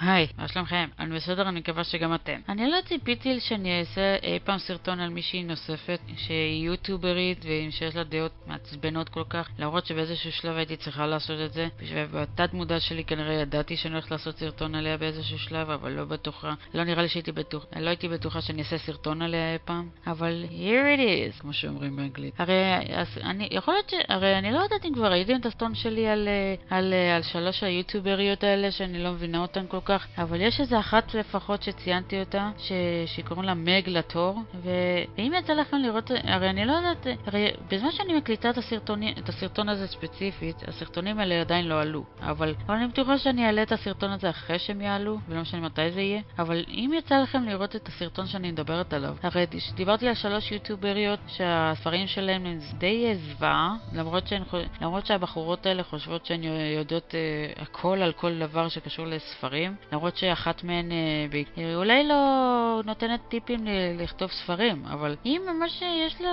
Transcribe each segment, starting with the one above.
היי, מה שלומכם? אני בסדר, אני מקווה שגם אתם. אני לא ציפיתי שאני אעשה אי פעם סרטון על מישהי נוספת שהיא יוטיוברית ושיש לה דעות מעצבנות כל כך, למרות שבאיזשהו שלב הייתי צריכה לעשות את זה, ובתת מודע שלי כנראה ידעתי שאני הולכת לעשות סרטון עליה באיזשהו שלב, אבל לא בטוחה, לא נראה לי שהייתי בטוחה, לא הייתי בטוחה שאני אעשה סרטון עליה אי פעם, אבל here it is, כמו שאומרים באנגלית. הרי, אז אני, יכול להיות ש... הרי אני לא יודעת אם כבר ראיתם את הסרטון שלי על, אה, על, על, על שלוש היוטיובריות האלה שאני לא מבינה אותן כל כך, אבל יש איזה אחת לפחות שציינתי אותה, ש... שקוראים לה מג לטור, ואם יצא לכם לראות, הרי אני לא יודעת, הרי בזמן שאני מקליטה את, הסרטוני, את הסרטון הזה ספציפית, הסרטונים האלה עדיין לא עלו, אבל, אבל אני בטוחה שאני אעלה את הסרטון הזה אחרי שהם יעלו, ולא משנה מתי זה יהיה, אבל אם יצא לכם לראות את הסרטון שאני מדברת עליו, הרי דיברתי על שלוש יוטיובריות שהספרים שלהם הם די זוועה, למרות, למרות שהבחורות האלה חושבות שהן יודעות uh, הכל על כל דבר שקשור לספרים, למרות שאחת מהן אה, אולי לא נותנת טיפים לכתוב ספרים, אבל היא ממש יש לה,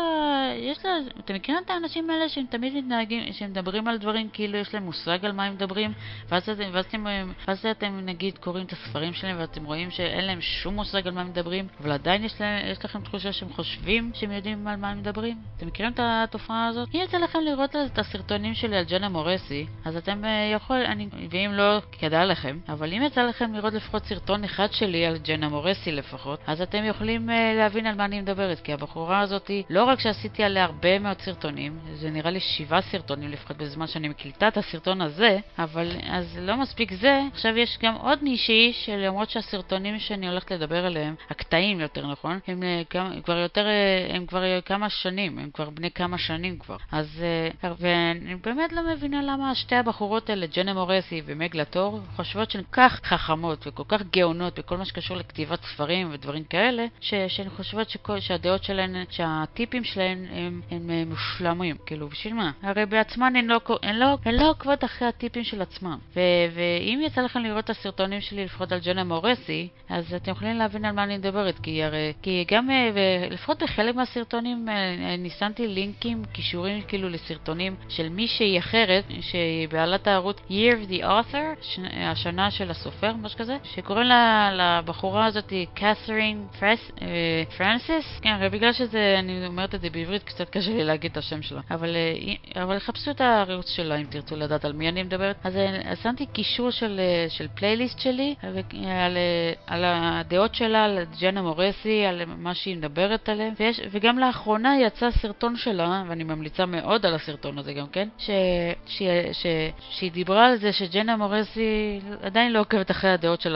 יש לה, אתם מכירים את האנשים האלה שהם תמיד מתנהגים, שהם מדברים על דברים כאילו יש להם מושג על מה הם מדברים, ואז אתם, ואז אתם, ואז אתם נגיד קוראים את הספרים שלהם ואתם רואים שאין להם שום מושג על מה הם מדברים, אבל עדיין יש, להם, יש לכם תחושה שהם חושבים שהם יודעים על מה הם מדברים. אתם מכירים את התופעה הזאת? אם יצא לכם לראות את הסרטונים שלי על ג'נה מורסי, אז אתם אה, יכול, אני, ואם לא, כדאי לכם, אבל אם יצא לכם לראות לפחות סרטון אחד שלי על ג'נה מורסי לפחות, אז אתם יכולים uh, להבין על מה אני מדברת, כי הבחורה הזאת, לא רק שעשיתי עליה הרבה מאוד סרטונים, זה נראה לי שבעה סרטונים לפחות בזמן שאני מקליטה את הסרטון הזה, אבל אז לא מספיק זה, עכשיו יש גם עוד מישהי שלמרות שהסרטונים שאני הולכת לדבר עליהם, הקטעים יותר נכון, הם, uh, הם כבר יותר, uh, הם כבר כמה שנים, הם כבר בני כמה שנים כבר, אז uh, ואני באמת לא מבינה למה שתי הבחורות האלה, ג'נה מורסי ומג לטור, חושבות שהן כך חכמות וכל כך גאונות בכל מה שקשור לכתיבת ספרים ודברים כאלה, ש, שהן חושבות שכל, שהדעות שלהן, שהטיפים שלהן הם, הם, הם מושלמים. כאילו, בשביל מה? הרי בעצמן הן לא, הן לא, הן לא עוקבות אחרי הטיפים של עצמן. ו, ואם יצא לכם לראות את הסרטונים שלי, לפחות על ג'נה מורסי, אז אתם יכולים להבין על מה אני מדברת, כי הרי, כי גם, אה, לפחות בחלק מהסרטונים, אה, ניסנתי לינקים, קישורים כאילו לסרטונים של מישהי אחרת, שהיא בעלת הערוץ Year of the Author, השנה של הסופר, משהו כזה, שקוראים לה, לבחורה הזאת קת'רין פרס, אה, פרנסיס, כן, הרי בגלל שזה, אני אומרת את זה בעברית, קצת קשה לי להגיד את השם שלה, אבל, אה, אבל חפשו את הערוץ שלה אם תרצו לדעת על מי אני מדברת. אז, אה, שמתי קישור של, של פלייליסט שלי על, על, הדעות שלה, על ג'נה מורסי, על מה שהיא מדברת עליהם, ויש, וגם לאחרונה יצא סרטון שלה, ואני ממליצה מאוד על הסרטון הזה גם כן, ש, ש, ש, שהיא דיברה על זה שג'נה מורסי עדיין לא עוקבת אחרי הדעות של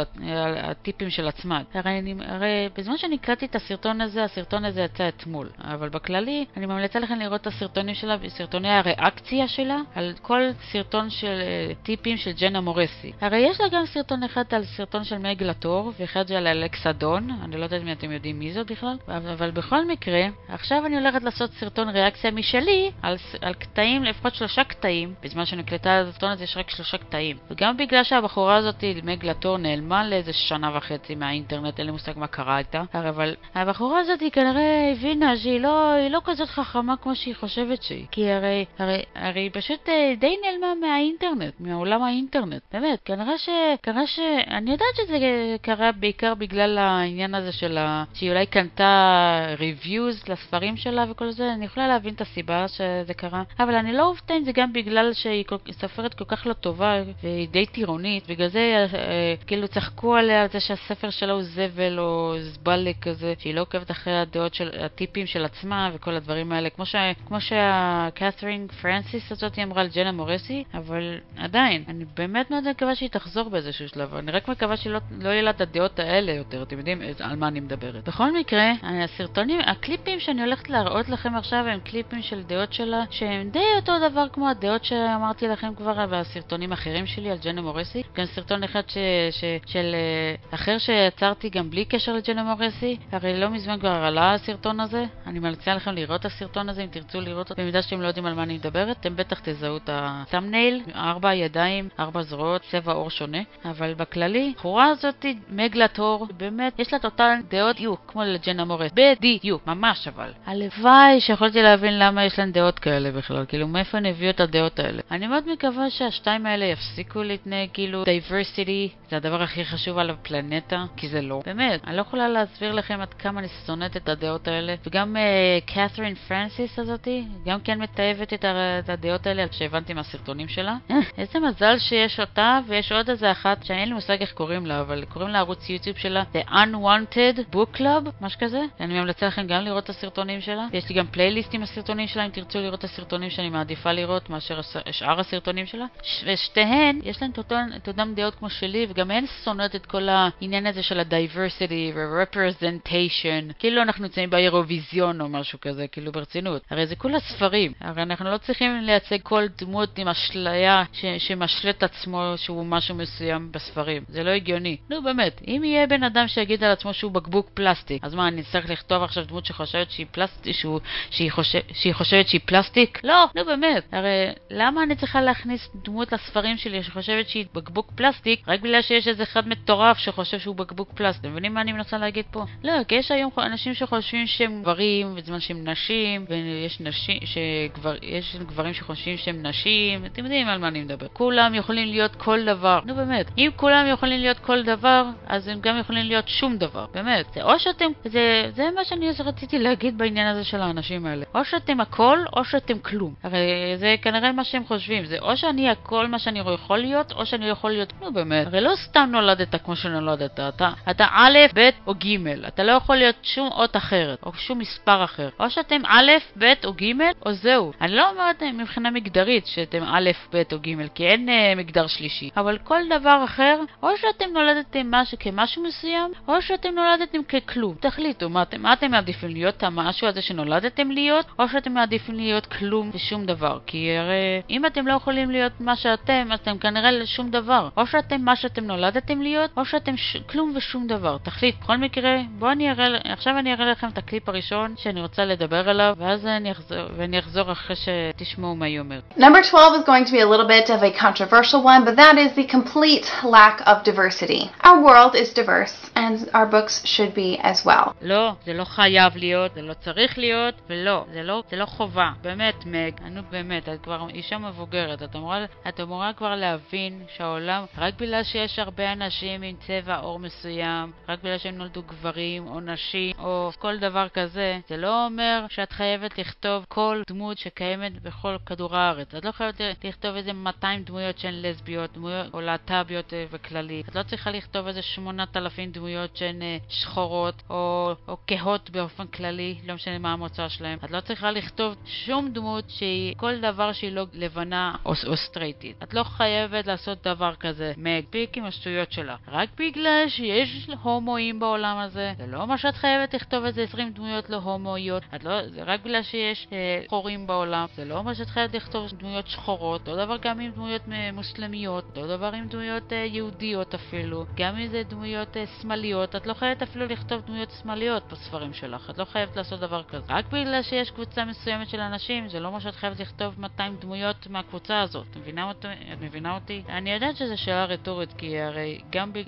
הטיפים של עצמה. הרי, אני, הרי בזמן שאני הקלטתי את הסרטון הזה, הסרטון הזה יצא אתמול. אבל בכללי, אני ממליצה לכם לראות את הסרטונים שלה, סרטוני הריאקציה שלה, על כל סרטון של uh, טיפים של ג'נה מורסי. הרי יש לה גם סרטון אחד על סרטון של מג לטור, ואחד של אלכסדון, אני לא יודעת אם אתם יודעים מי זאת בכלל, אבל, בכל מקרה, עכשיו אני הולכת לעשות סרטון ריאקציה משלי, על, על קטעים, לפחות שלושה קטעים, בזמן את הסרטון הזה יש רק שלושה קטעים. וגם בגלל שהבחורה הזאת, מג לטור, נעלמה לאיזה שנה וחצי מהאינטרנט, אין לי מושג מה קרה איתה. אבל הבחורה הזאת היא כנראה הבינה שהיא לא, לא כזאת חכמה כמו שהיא חושבת שהיא. כי הרי, הרי, הרי היא פשוט אה, די נעלמה מהאינטרנט, מעולם האינטרנט. באמת, כנראה ש... כנראה ש... אני יודעת שזה קרה בעיקר בגלל העניין הזה של ה... שהיא אולי קנתה reviews לספרים שלה וכל זה, אני יכולה להבין את הסיבה שזה קרה. אבל אני לא אופתע אם זה גם בגלל שהיא סופרת כל כך לא טובה והיא די טירונית, בגלל זה אה, אה, כאילו צחקו עליה על זה שהספר שלה הוא זבל או זבלה כזה, שהיא לא עוקבת אחרי הדעות של, הטיפים של עצמה וכל הדברים האלה, כמו, ש, כמו שהקת'רין פרנסיס הזאת אמרה על ג'נה מורסי, אבל עדיין, אני באמת מאוד מקווה שהיא תחזור באיזשהו שלב, אני רק מקווה שלא לא יהיה לה את הדעות האלה יותר, אתם יודעים על מה אני מדברת. בכל מקרה, הסרטונים, הקליפים שאני הולכת להראות לכם עכשיו הם קליפים של דעות שלה, שהם די אותו דבר כמו הדעות שאמרתי לכם כבר בסרטונים אחרים שלי על ג'נה מורסי, גם סרטון אחד ש, ש, של אה, אחר שיצרתי גם בלי קשר לג'נה מורסי, הרי לא מזמן כבר עלה הסרטון הזה, אני מלציעה לכם לראות את הסרטון הזה אם תרצו לראות אותו, במידה שאתם לא יודעים על מה אני מדברת, אתם בטח תזהו את הסאמנייל, ארבע ידיים, ארבע זרועות, צבע עור שונה, אבל בכללי, בחורה הזאת, מגלת הור, באמת, יש לה את אותן דעות דיוק, כמו לג'נה מורס, בדיוק, ממש אבל. הלוואי שיכולתי להבין למה יש להן דעות כאלה בכלל, כאילו מאיפה הן הביאו את הדעות האלה. אני מאוד מקווה שהשתיים האלה יפסיקו להתנהג כאילו diversity זה הדבר הכי חשוב על הפלנטה, כי זה לא. באמת, אני לא יכולה להסביר לכם עד כמה אני שונאת את הדעות האלה. וגם קת'רין uh, פרנסיס הזאתי, גם כן מתעבת את, הדעות האלה, שהבנתי מהסרטונים שלה. איזה מזל שיש אותה, ויש עוד איזה אחת, שאין לי מושג איך קוראים לה, אבל קוראים לה ערוץ יוטיוב שלה, The Unwanted Book Club, משהו כזה. אני ממליצה לכם גם לראות את הסרטונים שלה. יש לי גם פלייליסט עם הסרטונים שלה, אם תרצו לראות את הסרטונים שאני מעדיפה לראות מאשר שאר הסרטונים שלה. ושתיהן, יש להן את אותן דעות כמו שלי, וגם הן שונאות את כל העניין הזה של ה-diversity ו-representation. כאילו אנחנו נמצאים באירוויזיון או משהו כזה, כאילו ברצינות. הרי זה כולה ספרים. הרי אנחנו לא צריכים לייצג כל דמות עם אשליה שמשלה את עצמו שהוא משהו מסוים בספרים. זה לא הגיוני. נו באמת, אם יהיה בן אדם שיגיד על עצמו שהוא בקבוק פלסטיק, אז מה, אני צריך לכתוב עכשיו דמות שחושבת שהיא פלסטיק, שהוא, שהיא, חושב, שהיא חושבת שהיא פלסטיק? לא, נו באמת. הרי למה אני צריכה להכניס דמות לספרים שלי שחושבת שהיא בקבוק פלסטיק רק בגלל שיש איזה אחד מטורף שחושב שהוא בקבוק פלסטיק? אתם מבינים מה אני מנסה להגיד פה? לא, כי יש היום אנשים שחושבים שהם גברים בזמן שהם נשים, ויש נשים, שגבר, יש גברים שחושבים שהם נשים, אתם יודעים על מה אני מדבר. כולם יכולים להיות כל דבר. נו באמת, אם כולם יכולים להיות כל דבר, אז הם גם יכולים להיות שום דבר. באמת. זה או שאתם, זה, זה מה שאני רציתי להגיד בעניין הזה של האנשים האלה. או שאתם הכל, או שאתם כלום. הרי זה כנראה מה שהם חושבים. זה או שאני הכל מה שאני יכול להיות, או שאני יכול להיות... נו באמת. הרי לא סתם נולדת כמו שנולדת. אתה, אתה א', ב' או ג'. אתה לא יכול להיות שום אות אחרת, או שום מספר אחר. או שאתם א', ב' או ג', או זהו. אני לא אומרת מבחינה מגדרית שאתם א', ב' או ג', כי אין אה, מגדר שלישי. אבל כל דבר אחר, או שאתם נולדתם משהו כמשהו מסוים, או שאתם נולדתם ככלום. תחליטו, מה אתם, מה אתם מעדיפים להיות המשהו הזה שנולדתם להיות, או שאתם מעדיפים להיות כלום ושום דבר. כי הרי אם אתם לא יכולים להיות מה שאתם, אז אתם כנראה שום דבר. או שאתם מה שאתם נולדתם להיות, או שאתם ש... כלום ושום דבר. תחליט. בכל מקרה, בואו אני אראה, עכשיו אני אראה לכם את הקליפ הראשון שאני רוצה לדבר עליו, ואז אני אחזור, ואני אחזור אחרי שתשמעו מה היא אומרת. Number 12 is going to be a little bit of a controversial one, but that is the complete lack of diversity. Our world is diverse, and our books should be as well. לא, זה לא חייב להיות, זה לא צריך להיות, ולא, זה לא, זה לא חובה. באמת, מג, נו באמת, את כבר אישה מבוגרת, את אמורה, את אמורה כבר להבין שהעולם, רק בגלל שיש הרבה אנשים עם צבע עור מסוים, רק בגלל שהם נולדו גברים או נשים או כל דבר כזה, זה לא אומר שאת חייבת לכתוב כל דמות שקיימת בכל כדור הארץ. את לא חייבת לכתוב איזה 200 דמויות שהן לסביות, דמויות או להט"ביות בכללי. את לא צריכה לכתוב איזה 8,000 דמויות שהן אה, שחורות או, או כהות באופן כללי, לא משנה מה המוצא שלהן. את לא צריכה לכתוב שום דמות שהיא כל דבר שהיא לא לבנה או, או סטרייטית. את לא חייבת לעשות דבר כזה. מגפיק עם השטויות שלה. רק בגלל שיש הומואים בעולם הזה, זה לא אומר שאת חייבת לכתוב איזה 20 דמויות לא הומואיות. לא, זה רק בגלל שיש אה, שחורים בעולם, זה לא אומר שאת חייבת לכתוב דמויות שחורות. אותו דבר גם עם דמויות אה, מוסלמיות, אותו דבר עם דמויות אה, יהודיות אפילו. גם אם זה דמויות אה, שמאליות, את לא חייבת אפילו לכתוב דמויות שמאליות בספרים שלך. את לא חייבת לעשות דבר כזה. רק בגלל שיש קבוצה מסוימת של אנשים, זה לא אומר שאת חייבת לכתוב 200 דמויות מהקבוצה הזאת. את מבינה אותי? אני יודעת שזו שאלה רטורית, כי הרי גם ב,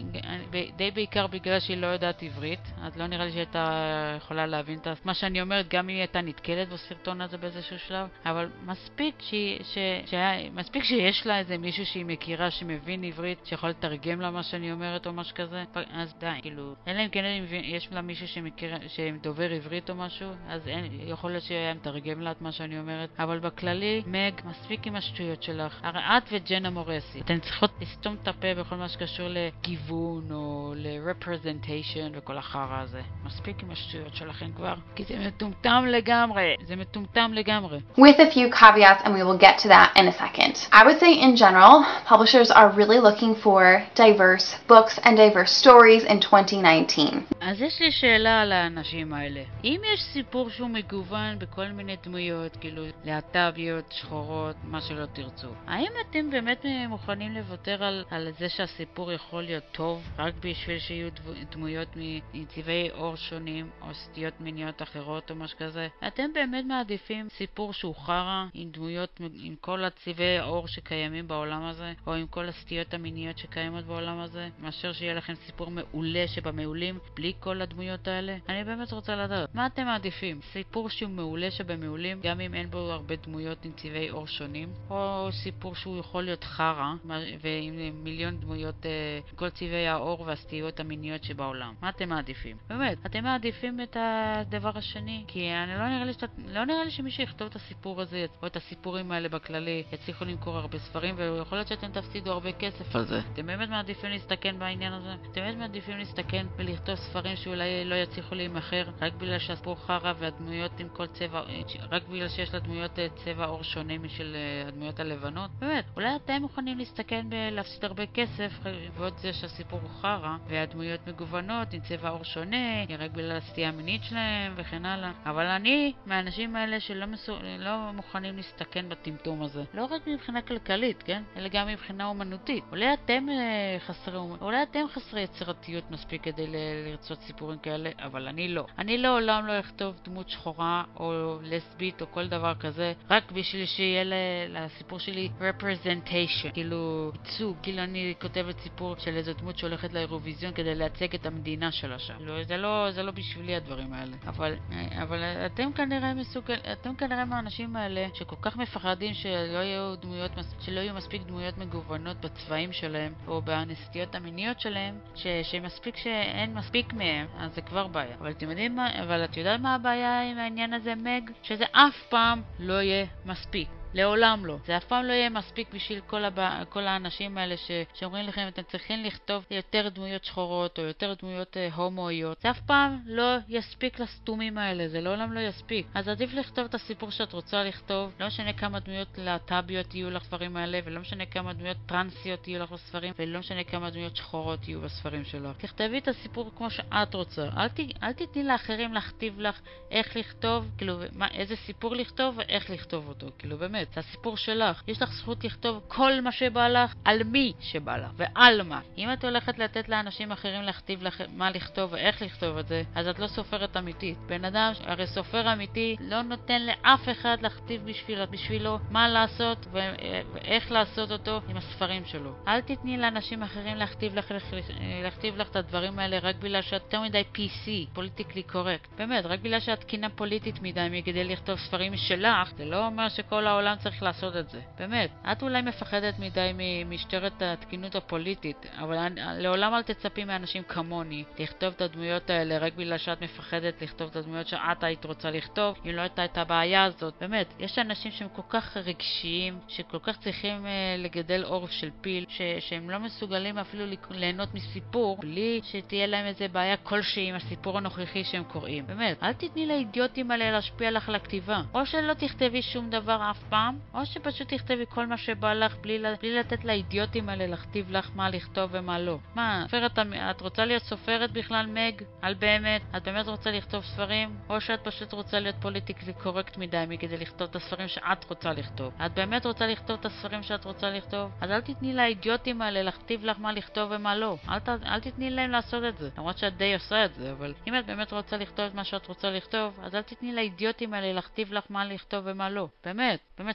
די בעיקר בגלל שהיא לא יודעת עברית, אז לא נראה לי שהייתה יכולה להבין את מה שאני אומרת, גם אם היא הייתה נתקלת בסרטון הזה באיזשהו שלב, אבל מספיק, ש, ש, ש, מספיק שיש לה איזה מישהו שהיא מכירה שמבין עברית, שיכול לתרגם לה מה שאני אומרת או משהו כזה, אז די, כאילו, אלא אם כן יש לה מישהו שמכיר, שדובר עברית או משהו, אז אין, יכול להיות שהיה מתרגם לה את מה שאני אומרת, אבל בכללי, מג, מספיק עם השטויות שלך. הרי את וג'נה מורסי, אתן צריכות לסתום את הפה בכל מה שקשור לגיוון או ל-representation וכל החרא הזה. מספיק עם השטויות שלכם כבר, כי זה מטומטם לגמרי. זה מטומטם לגמרי. With a few caveats, and we will get to that in a second. I would say in general, publishers are really looking for diverse books and diverse stories in 2019. אז יש לי שאלה על האנשים האלה. אם יש סיפור שהוא מגוון בכל מיני דמויות, כאילו להט"ביות, שחורות, מה שלא תרצו, האם אתם באמת מוכנים לוותר על, על זה שהסיפור יכול להיות טוב רק בשביל שיהיו דמויות מצבעי עור שונים או סטיות מיניות אחרות או משהו כזה? אתם באמת מעדיפים סיפור שהוא חרא עם דמויות, עם כל הצבעי העור שקיימים בעולם הזה, או עם כל הסטיות המיניות שקיימות בעולם הזה, מאשר שיהיה לכם סיפור מעולה שבמעולים בלי כל הדמויות האלה? אני באמת רוצה לדעת, מה אתם מעדיפים? סיפור שהוא מעולה שבמעולים, גם אם אין בו הרבה דמויות עם צבעי עור שונים, או סיפור שהוא יכול להיות חרא, ועם מיליון דמויות להיות אה, כל צבעי העור והסטיות המיניות שבעולם. מה אתם מעדיפים? באמת, אתם מעדיפים את הדבר השני? כי אני לא נראה לי, שת, לא נראה לי שמישהו יכתוב את הסיפור הזה, או את הסיפורים האלה בכללי, יצליחו למכור הרבה ספרים, ויכול להיות שאתם תפסידו הרבה כסף על זה. אתם באמת מעדיפים להסתכן בעניין הזה? אתם באמת מעדיפים להסתכן ולכתוב ספרים שאולי לא יצליחו להימכר, רק בגלל שהסיפור חרא והדמויות עם כל צבע, רק בגלל שיש לדמויות אה, צבע עור שונה משל אה, הדמויות הלבנות? באמת, אולי אתם מוכנים להסתכן בלהפסיד הרבה כסף, ועוד זה שהסיפור הוא חרא, והדמויות מגוונות עם צבע עור שונה, רק בגלל הסטייה המינית שלהם וכן הלאה. אבל אני מהאנשים האלה שלא מסו... לא מוכנים להסתכן בטמטום הזה. לא רק מבחינה כלכלית, כן? אלא גם מבחינה אומנותית. אולי אתם אה, חסרי, אולי אתם חסרי יצירתיות מספיק כדי ל... לרצות סיפורים כאלה, אבל אני לא. אני לעולם לא אכתוב דמות שחורה או לסבית או כל דבר כזה, רק בשביל שיהיה לסיפור שלי representation, כאילו ייצוג, כאילו אני כותבת סיפור של איזו דמות שהולכת לאירוויזיון כדי לייצג את המדינה שלה שם. לא, זה לא, זה לא בשבילי הדברים האלה. אבל, אבל אתם כנראה מסוגל, אתם כנראה מהאנשים האלה שכל כך מפחדים שלא יהיו דמויות, שלא יהיו מספיק דמויות מגוונות בצבעים שלהם או בנסטיות המיניות שלהם, ש, שמספיק שאין מספיק מהם, אז זה כבר בעיה. אבל אתם יודעים מה, אבל את יודעת מה הבעיה עם העניין הזה, מג? שזה אף פעם לא יהיה מספיק. לעולם לא. זה אף פעם לא יהיה מספיק בשביל כל, הבא, כל האנשים האלה ש, שאומרים לכם אתם צריכים לכתוב יותר דמויות שחורות או יותר דמויות אה, הומואיות. זה אף פעם לא יספיק לסתומים האלה, זה לעולם לא יספיק. אז עדיף לכתוב את הסיפור שאת רוצה לכתוב, לא משנה כמה דמויות להט"ביות יהיו לספרים האלה, ולא משנה כמה דמויות טרנסיות יהיו לך בספרים, ולא משנה כמה דמויות שחורות יהיו בספרים שלך. תכתבי את הסיפור כמו שאת רוצה. אל, ת, אל תתני לאחרים להכתיב לך איך לכתוב, כאילו, מה, איזה סיפור לכתוב ואיך לכתוב אותו. כאילו, באמת. זה הסיפור שלך. יש לך זכות לכתוב כל מה שבא לך, על מי שבא לך, ועל מה. אם את הולכת לתת לאנשים אחרים להכתיב לך מה לכתוב ואיך לכתוב את זה, אז את לא סופרת אמיתית. בן אדם, הרי סופר אמיתי לא נותן לאף אחד להכתיב בשביל, בשבילו מה לעשות ואיך לעשות אותו עם הספרים שלו. אל תתני לאנשים אחרים להכתיב לך, להכתיב לך את הדברים האלה רק בגלל שאת יותר מדי PC, פוליטיקלי קורקט. באמת, רק בגלל שאת תקינה פוליטית מדי כדי לכתוב ספרים משלך, זה לא אומר שכל העולם העולם צריך לעשות את זה. באמת. את אולי מפחדת מדי ממשטרת התקינות הפוליטית, אבל אני, לעולם אל תצפי מאנשים כמוני לכתוב את הדמויות האלה רק בגלל שאת מפחדת לכתוב את הדמויות שאת היית רוצה לכתוב, אם לא הייתה את הבעיה הזאת. באמת, יש אנשים שהם כל כך רגשיים, שכל כך צריכים אה, לגדל עורף של פיל, ש, שהם לא מסוגלים אפילו ליהנות מסיפור בלי שתהיה להם איזה בעיה כלשהי עם הסיפור הנוכחי שהם קוראים. באמת, אל תתני לאידיוטים האלה להשפיע לך על הכתיבה. או שלא תכתבי שום דבר אף פעם. פעם, או שפשוט תכתבי כל מה שבא לך בלי, בלי לתת לאידיוטים האלה להכתיב לך מה לכתוב ומה לא. מה, סופרת, את רוצה להיות סופרת בכלל, מג? על באמת? את באמת רוצה לכתוב ספרים? או שאת פשוט רוצה להיות פוליטיקלי קורקט מדי מכדי לכתוב את הספרים שאת רוצה לכתוב? את באמת רוצה לכתוב את הספרים שאת רוצה לכתוב? אז אל תתני לאידיוטים האלה להכתיב לך מה לכתוב ומה לא. אל, ת, אל תתני להם לעשות את זה. למרות שאת די עושה את זה, אבל אם את באמת רוצה לכתוב את מה שאת רוצה לכתוב, אז אל תתני לאידיוטים האלה להכתיב לך מה לכתוב ומה לא. באמת, באמת.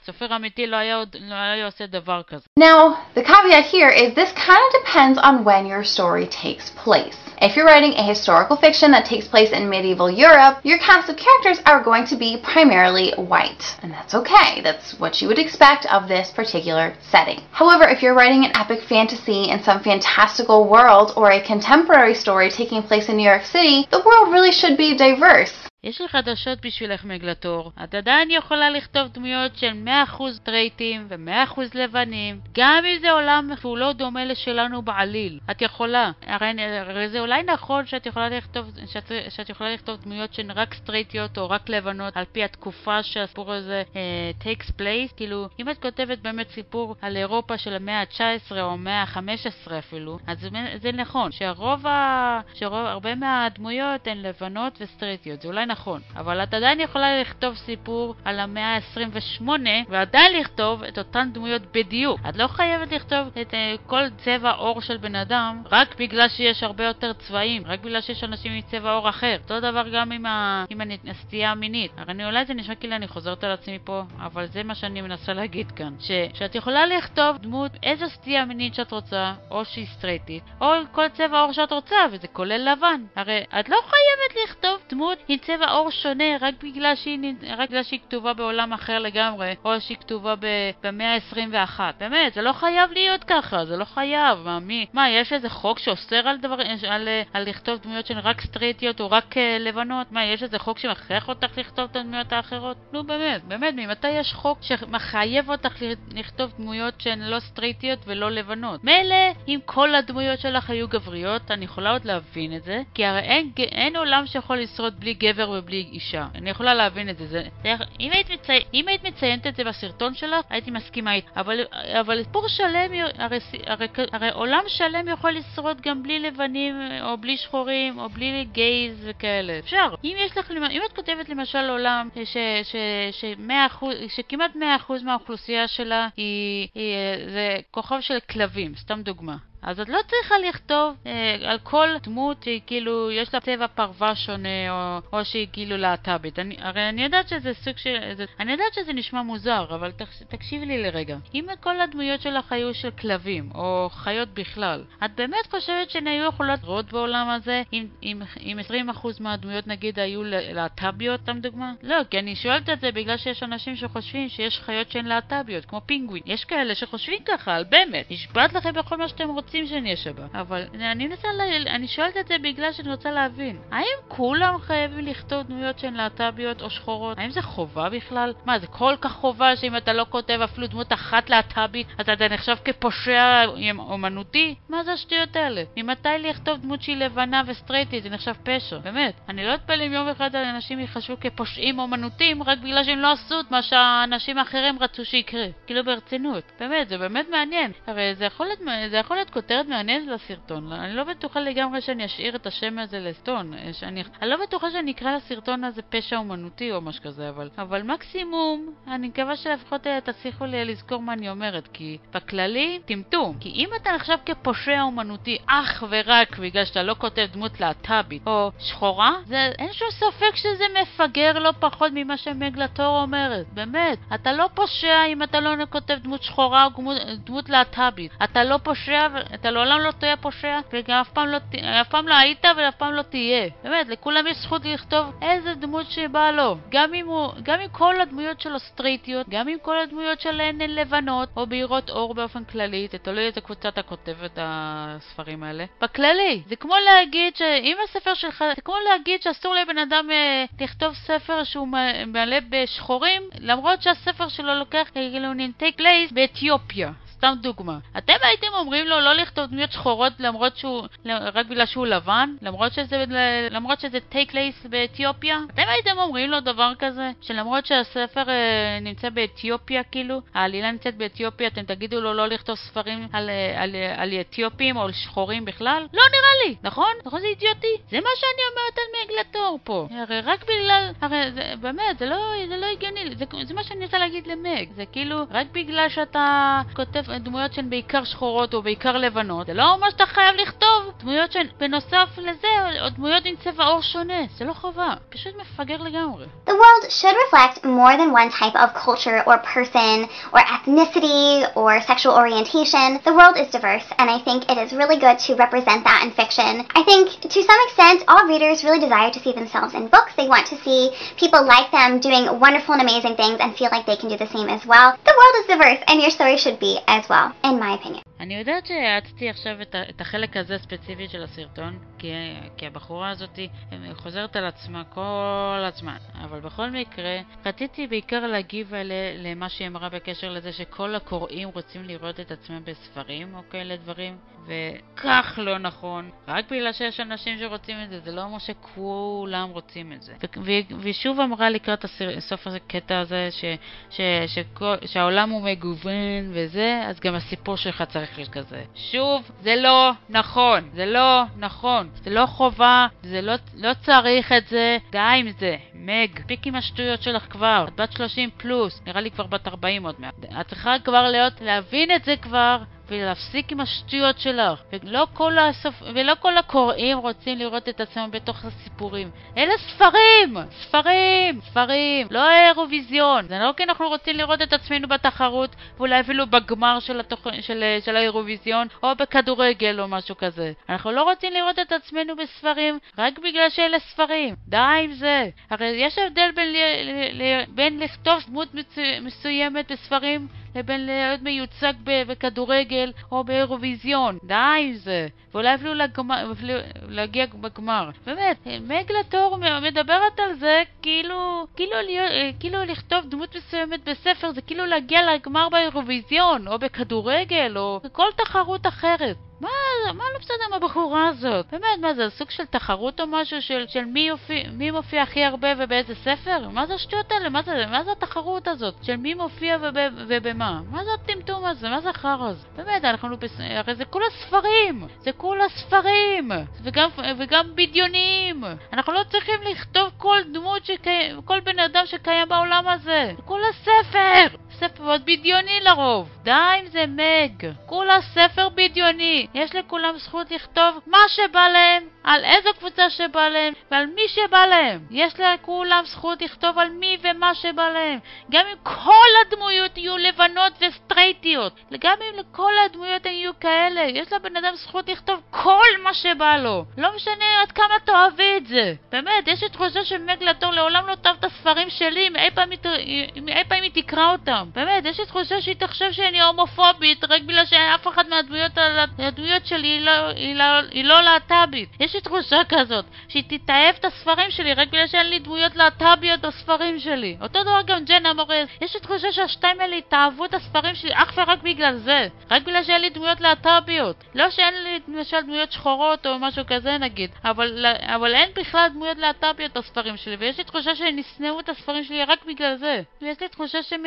Now, the caveat here is this kind of depends on when your story takes place. If you're writing a historical fiction that takes place in medieval Europe, your cast of characters are going to be primarily white. And that's okay, that's what you would expect of this particular setting. However, if you're writing an epic fantasy in some fantastical world or a contemporary story taking place in New York City, the world really should be diverse. יש לי חדשות בשבילך מגלטור. את עדיין יכולה לכתוב דמויות של 100% טרייטים ו-100% לבנים, גם אם זה עולם שהוא לא דומה לשלנו בעליל. את יכולה. הרי, הרי זה אולי נכון שאת יכולה לכתוב, שאת, שאת יכולה לכתוב דמויות שהן רק סטרייטיות או רק לבנות על פי התקופה שהסיפור הזה uh, takes place. כאילו, אם את כותבת באמת סיפור על אירופה של המאה ה-19 או המאה ה-15 אפילו, אז זה נכון, שהרוב ה... שרוב, הרבה מהדמויות הן לבנות וסטרייטיות. זה אולי נכון. נכון, אבל את עדיין יכולה לכתוב סיפור על המאה ה-28 ועדיין לכתוב את אותן דמויות בדיוק. את לא חייבת לכתוב את uh, כל צבע עור של בן אדם רק בגלל שיש הרבה יותר צבעים, רק בגלל שיש אנשים עם צבע עור אחר. אותו דבר גם עם, ה... עם הסטייה המינית. הרי אני, אולי זה נשמע כאילו אני חוזרת על עצמי פה, אבל זה מה שאני מנסה להגיד כאן. ש... שאת יכולה לכתוב דמות איזו סטייה מינית שאת רוצה, או שהיא סטרייטית, או כל צבע עור שאת רוצה, וזה כולל לבן. הרי את לא חייבת לכתוב דמות עם צבע צבע עור שונה רק בגלל שהיא, רק בגלל שהיא כתובה בעולם אחר לגמרי, או שהיא כתובה במאה ה-21. באמת, זה לא חייב להיות ככה, זה לא חייב. מה, מי? מה, יש איזה חוק שאוסר על, דבר, על, על לכתוב דמויות שהן רק סטרייטיות או רק uh, לבנות? מה, יש איזה חוק שמכריח אותך לכתוב את הדמויות האחרות? נו באמת, באמת, ממתי יש חוק שמחייב אותך לכתוב דמויות שהן לא סטרייטיות ולא לבנות? מילא אם כל הדמויות שלך היו גבריות, אני יכולה עוד להבין את זה, כי הרי אין, אין עולם שיכול לשרוד בלי גבר ובלי אישה. אני יכולה להבין את זה. זה, אם, היית מצי... אם היית מציינת את זה בסרטון שלך, הייתי מסכימה איתך. אבל, אבל סיפור שלם, הרי, הרי, הרי עולם שלם יכול לשרוד גם בלי לבנים, או בלי שחורים, או בלי גייז וכאלה. אפשר. אם יש לך, אם את כותבת למשל עולם ש, ש, ש, ש, שכמעט 100% מהאוכלוסייה שלה היא, היא, זה כוכב של כלבים, סתם דוגמה. אז את לא צריכה לכתוב אה, על כל דמות שהיא כאילו, יש לה צבע פרווה שונה, או, או שהיא כאילו להט"בית. הרי אני יודעת שזה סוג של... זה, אני יודעת שזה נשמע מוזר, אבל תק, תקשיבי לי לרגע. אם כל הדמויות שלך היו של כלבים, או חיות בכלל, את באמת חושבת שהן היו יכולות לראות בעולם הזה אם, אם, אם 20% מהדמויות נגיד היו להט"ביות, סתם דוגמה? לא, כי אני שואלת את זה בגלל שיש אנשים שחושבים שיש חיות שהן להט"ביות, כמו פינגווין. יש כאלה שחושבים ככה, על באמת. נשבעת לכם בכל מה שאתם רוצים. רוצים שאני אהיה שבה. אבל אני מנסה, ל... אני שואלת את זה בגלל שאני רוצה להבין. האם כולם חייבים לכתוב דמויות שהן להט"ביות או שחורות? האם זה חובה בכלל? מה, זה כל כך חובה שאם אתה לא כותב אפילו דמות אחת להט"בית, אז אתה נחשב כפושע אומנותי? מה זה השטויות האלה? ממתי לכתוב דמות שהיא לבנה וסטרייטית זה נחשב פשע? באמת. אני לא אתפלא אם יום אחד אנשים ייחשבו כפושעים אומנותיים רק בגלל שהם לא עשו את מה שהאנשים האחרים רצו שיקרה. כאילו ברצינות. באמת, זה באמת מעניין. הרי זה יכול להיות, זה יכול להיות כותרת מעניינת לסרטון. אני לא בטוחה לגמרי שאני אשאיר את השם הזה לסטון. שאני, אני לא בטוחה שאני אקרא לסרטון הזה פשע אומנותי או משהו כזה, אבל, אבל מקסימום, אני מקווה שלפחות אה, תצליחו לי לזכור מה אני אומרת, כי בכללי, טמטום. כי אם אתה נחשב כפושע אומנותי אך ורק בגלל שאתה לא כותב דמות להט"בית או שחורה, זה, אין שום ספק שזה מפגר לא פחות ממה שמגלטור אומרת. באמת. אתה לא פושע אם אתה לא כותב דמות שחורה או דמות, דמות להט"בית. אתה לא פושע אתה לעולם לא תהיה פושע, וגם אף פעם לא, אף פעם לא היית ואף פעם לא תהיה. באמת, לכולם יש זכות לכתוב איזה דמות שבא לו. גם אם, הוא, גם אם כל הדמויות שלו סטרייטיות, גם אם כל הדמויות שלהן הן לבנות, או בהירות עור באופן כללי, זה תלוי איזה קבוצה אתה כותב את הספרים האלה. בכללי, זה כמו להגיד שאם הספר שלך, זה כמו להגיד שאסור לבן אדם אה, לכתוב ספר שהוא מלא בשחורים, למרות שהספר שלו לוקח, כאילו, take place באתיופיה. סתם דוגמה. אתם הייתם אומרים לו לא לכתוב דמויות שחורות למרות שהוא, רק בגלל שהוא לבן? למרות שזה, למרות שזה טייק לייס באתיופיה? אתם הייתם אומרים לו דבר כזה? שלמרות שהספר אה, נמצא באתיופיה כאילו, העלילה נמצאת באתיופיה, אתם תגידו לו לא לכתוב ספרים על, אה, על, על, על אתיופים או על שחורים בכלל? לא נראה לי, נכון? נכון זה אידיוטי? זה מה שאני אומרת על מגלטור פה. הרי רק בגלל, הרי זה, באמת, זה לא, זה לא הגיוני, זה, זה מה שאני רוצה להגיד למג. זה כאילו, רק בגלל שאתה כותב דמויות שהן בעיקר שחורות או בעיקר לבנות, זה לא אומר שאתה חייב לכתוב דמויות שהן בנוסף לזה, או דמויות עם צבע עור שונה. זה לא חובה. פשוט מפגר לגמרי. The world should reflect more than one type of culture or person or ethnicity or sexual orientation. The world is diverse and I think it is really good to represent that in fiction. I think to some extent all readers really desire to see themselves in books. They want to see people like them doing wonderful and amazing things and feel like they can do the same as well. The world is diverse and your story should be as well, in my opinion. אני יודעת שהאצתי עכשיו את, את החלק הזה ספציפית של הסרטון, כי, כי הבחורה הזאת חוזרת על עצמה כל הזמן. אבל בכל מקרה, רציתי בעיקר להגיב על, למה שהיא אמרה בקשר לזה שכל הקוראים רוצים לראות את עצמם בספרים או כאלה דברים, וכך לא נכון. רק בגלל שיש אנשים שרוצים את זה, זה לא אומר שכולם רוצים את זה. ושוב אמרה לקראת הסר, סוף הקטע הזה ש, ש, ש, שהעולם הוא מגוון וזה, אז גם הסיפור שלך צריך להיות כזה. שוב, זה לא נכון, זה לא נכון, זה לא חובה, זה לא, לא צריך את זה, די עם זה. מג, פיק עם השטויות שלך כבר, את בת 30 פלוס, נראה לי כבר בת 40 עוד מעט. את צריכה כבר להיות, להבין את זה כבר, ולהפסיק עם השטויות שלך. ולא כל, הסופ... ולא כל הקוראים רוצים לראות את עצמם בתוך הסיפורים. אלה ספרים! ספרים! ספרים! לא האירוויזיון. זה לא כי אנחנו רוצים לראות את עצמנו בתחרות, ואולי אפילו בגמר של, התוכ... של, של האירוויזיון, או בכדורגל או משהו כזה. אנחנו לא רוצים לראות את עצמנו בספרים רק בגלל שאלה ספרים. די עם זה. הרי יש הבדל בין, ל... ל... בין לכתוב דמות מצו... מסוימת בספרים לבין להיות מיוצג בכדורגל או באירוויזיון. די זה. ואולי אפילו לגמר, אפילו להגיע בגמר. באמת, מגלטור מדברת על זה כאילו, כאילו, כאילו לכתוב דמות מסוימת בספר זה כאילו להגיע לגמר באירוויזיון או בכדורגל או בכל תחרות אחרת. מה, מה לא בסדר עם הבחורה הזאת? באמת, מה זה, סוג של תחרות או משהו של, של מי, יופיע, מי מופיע הכי הרבה ובאיזה ספר? מה זה השטויות האלה? מה זה, מה זה התחרות הזאת? של מי מופיע וב, ובמה? מה זה הטמטום הזה? מה זה החרא הזה? באמת, אנחנו, בס... הרי זה כולה ספרים! זה כולה ספרים! וגם, וגם בדיוניים! אנחנו לא צריכים לכתוב כל דמות, שקי... כל בן אדם שקיים בעולם הזה! זה כולה ספר! ספר מאוד בדיוני לרוב. די עם זה מג. כולה ספר בדיוני. יש לכולם זכות לכתוב מה שבא להם, על איזו קבוצה שבא להם, ועל מי שבא להם. יש לכולם זכות לכתוב על מי ומה שבא להם. גם אם כל הדמויות יהיו לבנות וסטרייטיות. גם אם לכל הדמויות יהיו כאלה. יש לבן אדם זכות לכתוב כל מה שבא לו. לא משנה עד כמה תאהבי את זה. באמת, יש לי תחושה שמג לטור לעולם לא תאהב את הספרים שלי, אם אי פעם, אם אי פעם היא תקרא אותם. באמת, יש לי תחושה שהיא תחשב שאני הומופובית רק בגלל שאף אחת מהדמויות הדמויות שלי היא לא, היא לא, לא להט"בית. יש לי תחושה כזאת, שהיא תתאהב את הספרים שלי רק בגלל שאין לי דמויות להט"ביות בספרים שלי. אותו דבר גם ג'נה מורז. יש לי תחושה שהשתיים האלה יתאהבו את הספרים שלי אך ורק בגלל זה. רק בגלל שאין לי דמויות להט"ביות. לא שאין לי למשל דמויות שחורות או משהו כזה נגיד, אבל, אבל אין בכלל דמויות להט"ביות בספרים שלי, ויש לי תחושה שהם ישנאו את הספרים שלי רק בגלל זה. ויש לי תחושה שהם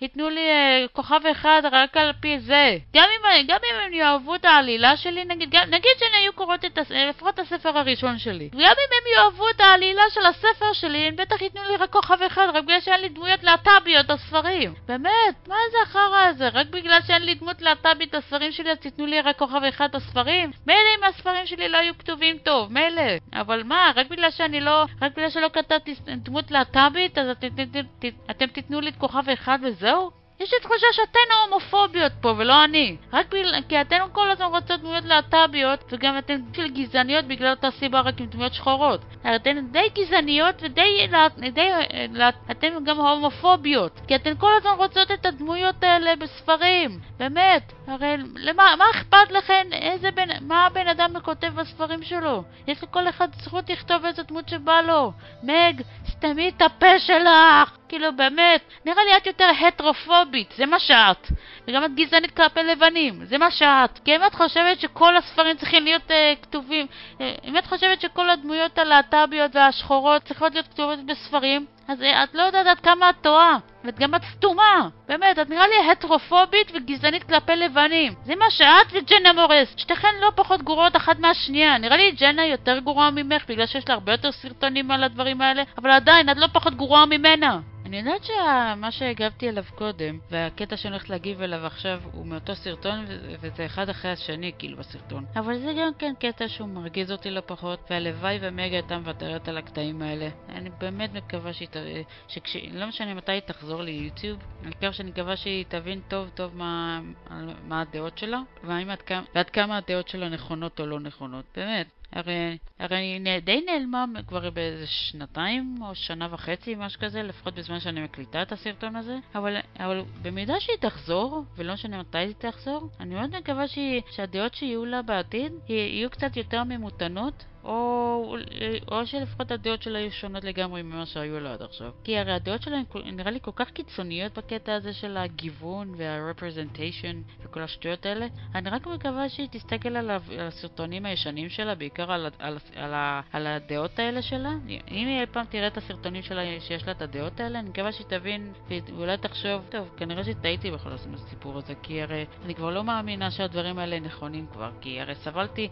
ייתנו לי uh, כוכב אחד רק על פי זה. גם אם, גם אם הם יאהבו את העלילה שלי, נגיד, נגיד שהן היו קוראות את, לפחות את הספר הראשון שלי. גם אם הם יאהבו את העלילה של הספר שלי, הם בטח ייתנו לי רק כוכב אחד, רק בגלל שאין לי דמויות להט"ביות בספרים. באמת, מה זה החרא הזה? רק בגלל שאין לי דמות להט"בית בספרים שלי, אז תיתנו לי רק כוכב אחד בספרים? מילא אם הספרים שלי לא היו כתובים טוב, מילא. אבל מה, רק בגלל שאני לא, רק בגלל שלא כתבתי דמות להט"בית, אז אתם, אתם, אתם, אתם תיתנו לי את כוכב אחד וזהו? יש לי תחושה שאתן ההומופוביות פה ולא אני. רק בגלל, כי אתן כל הזמן רוצות דמויות להט"ביות וגם אתן של גזעניות בגלל אותה סיבה רק עם דמויות שחורות. אתן די גזעניות ודי, די, אתן גם הומופוביות. כי אתן כל הזמן רוצות את הדמויות האלה בספרים. באמת. הרי למה, מה אכפת לכן איזה בן, מה הבן אדם כותב בספרים שלו? יש לכל אחד זכות לכתוב איזה דמות שבא לו. מג, סתמי את הפה שלך! כאילו באמת, נראה לי את יותר הטרופובית, זה מה שאת. וגם את גזענית כלפי לבנים, זה מה שאת. כי אם את חושבת שכל הספרים צריכים להיות uh, כתובים, uh, אם את חושבת שכל הדמויות הלהט"ביות והשחורות צריכות להיות כתובות בספרים, אז uh, את לא יודעת עד כמה את טועה. ואת גם את סתומה. באמת, את נראה לי הטרופובית וגזענית כלפי לבנים. זה מה שאת וג'נה מורס. שתיכן לא פחות גרועות אחת מהשנייה. נראה לי ג'נה יותר גרועה ממך בגלל שיש לה הרבה יותר סרטונים על הדברים האלה, אבל עדיין, את לא פחות גרועה ממנה. אני יודעת שמה שהגבתי אליו קודם, והקטע שאני הולכת להגיב אליו עכשיו הוא מאותו סרטון, וזה אחד אחרי השני כאילו בסרטון. אבל זה גם כן קטע שהוא מרגיז אותי לא פחות, והלוואי ומגה הייתה מוותרת על הקטעים האלה. אני באמת מקווה שהיא... שכש... לא משנה מתי היא תחזור ליוטיוב, העיקר שאני מקווה שהיא תבין טוב טוב מה, מה הדעות שלה, ועד כמה הדעות שלה נכונות או לא נכונות. באמת. הרי, הרי היא די נעלמה כבר באיזה שנתיים או שנה וחצי, משהו כזה, לפחות בזמן שאני מקליטה את הסרטון הזה. אבל, אבל במידה שהיא תחזור, ולא משנה מתי היא תחזור, אני מאוד מקווה שהיא, שהדעות שיהיו לה בעתיד יהיו קצת יותר ממותנות, או, או שלפחות הדעות שלה יהיו שונות לגמרי ממה שהיו לה עד עכשיו. כי הרי הדעות שלה נראה לי כל כך קיצוניות בקטע הזה של הגיוון וה-representation וכל השטויות האלה. אני רק מקווה שהיא תסתכל על הסרטונים הישנים שלה, בעיקר על, על, על, על, על הדעות האלה שלה. אם היא אי פעם תראה את הסרטונים שלה שיש לה את הדעות האלה, אני מקווה שהיא תבין ואולי תחשוב, טוב, כנראה שטעיתי בכל הסיפור הזה, כי הרי אני כבר לא מאמינה שהדברים האלה נכונים כבר, כי הרי סבלתי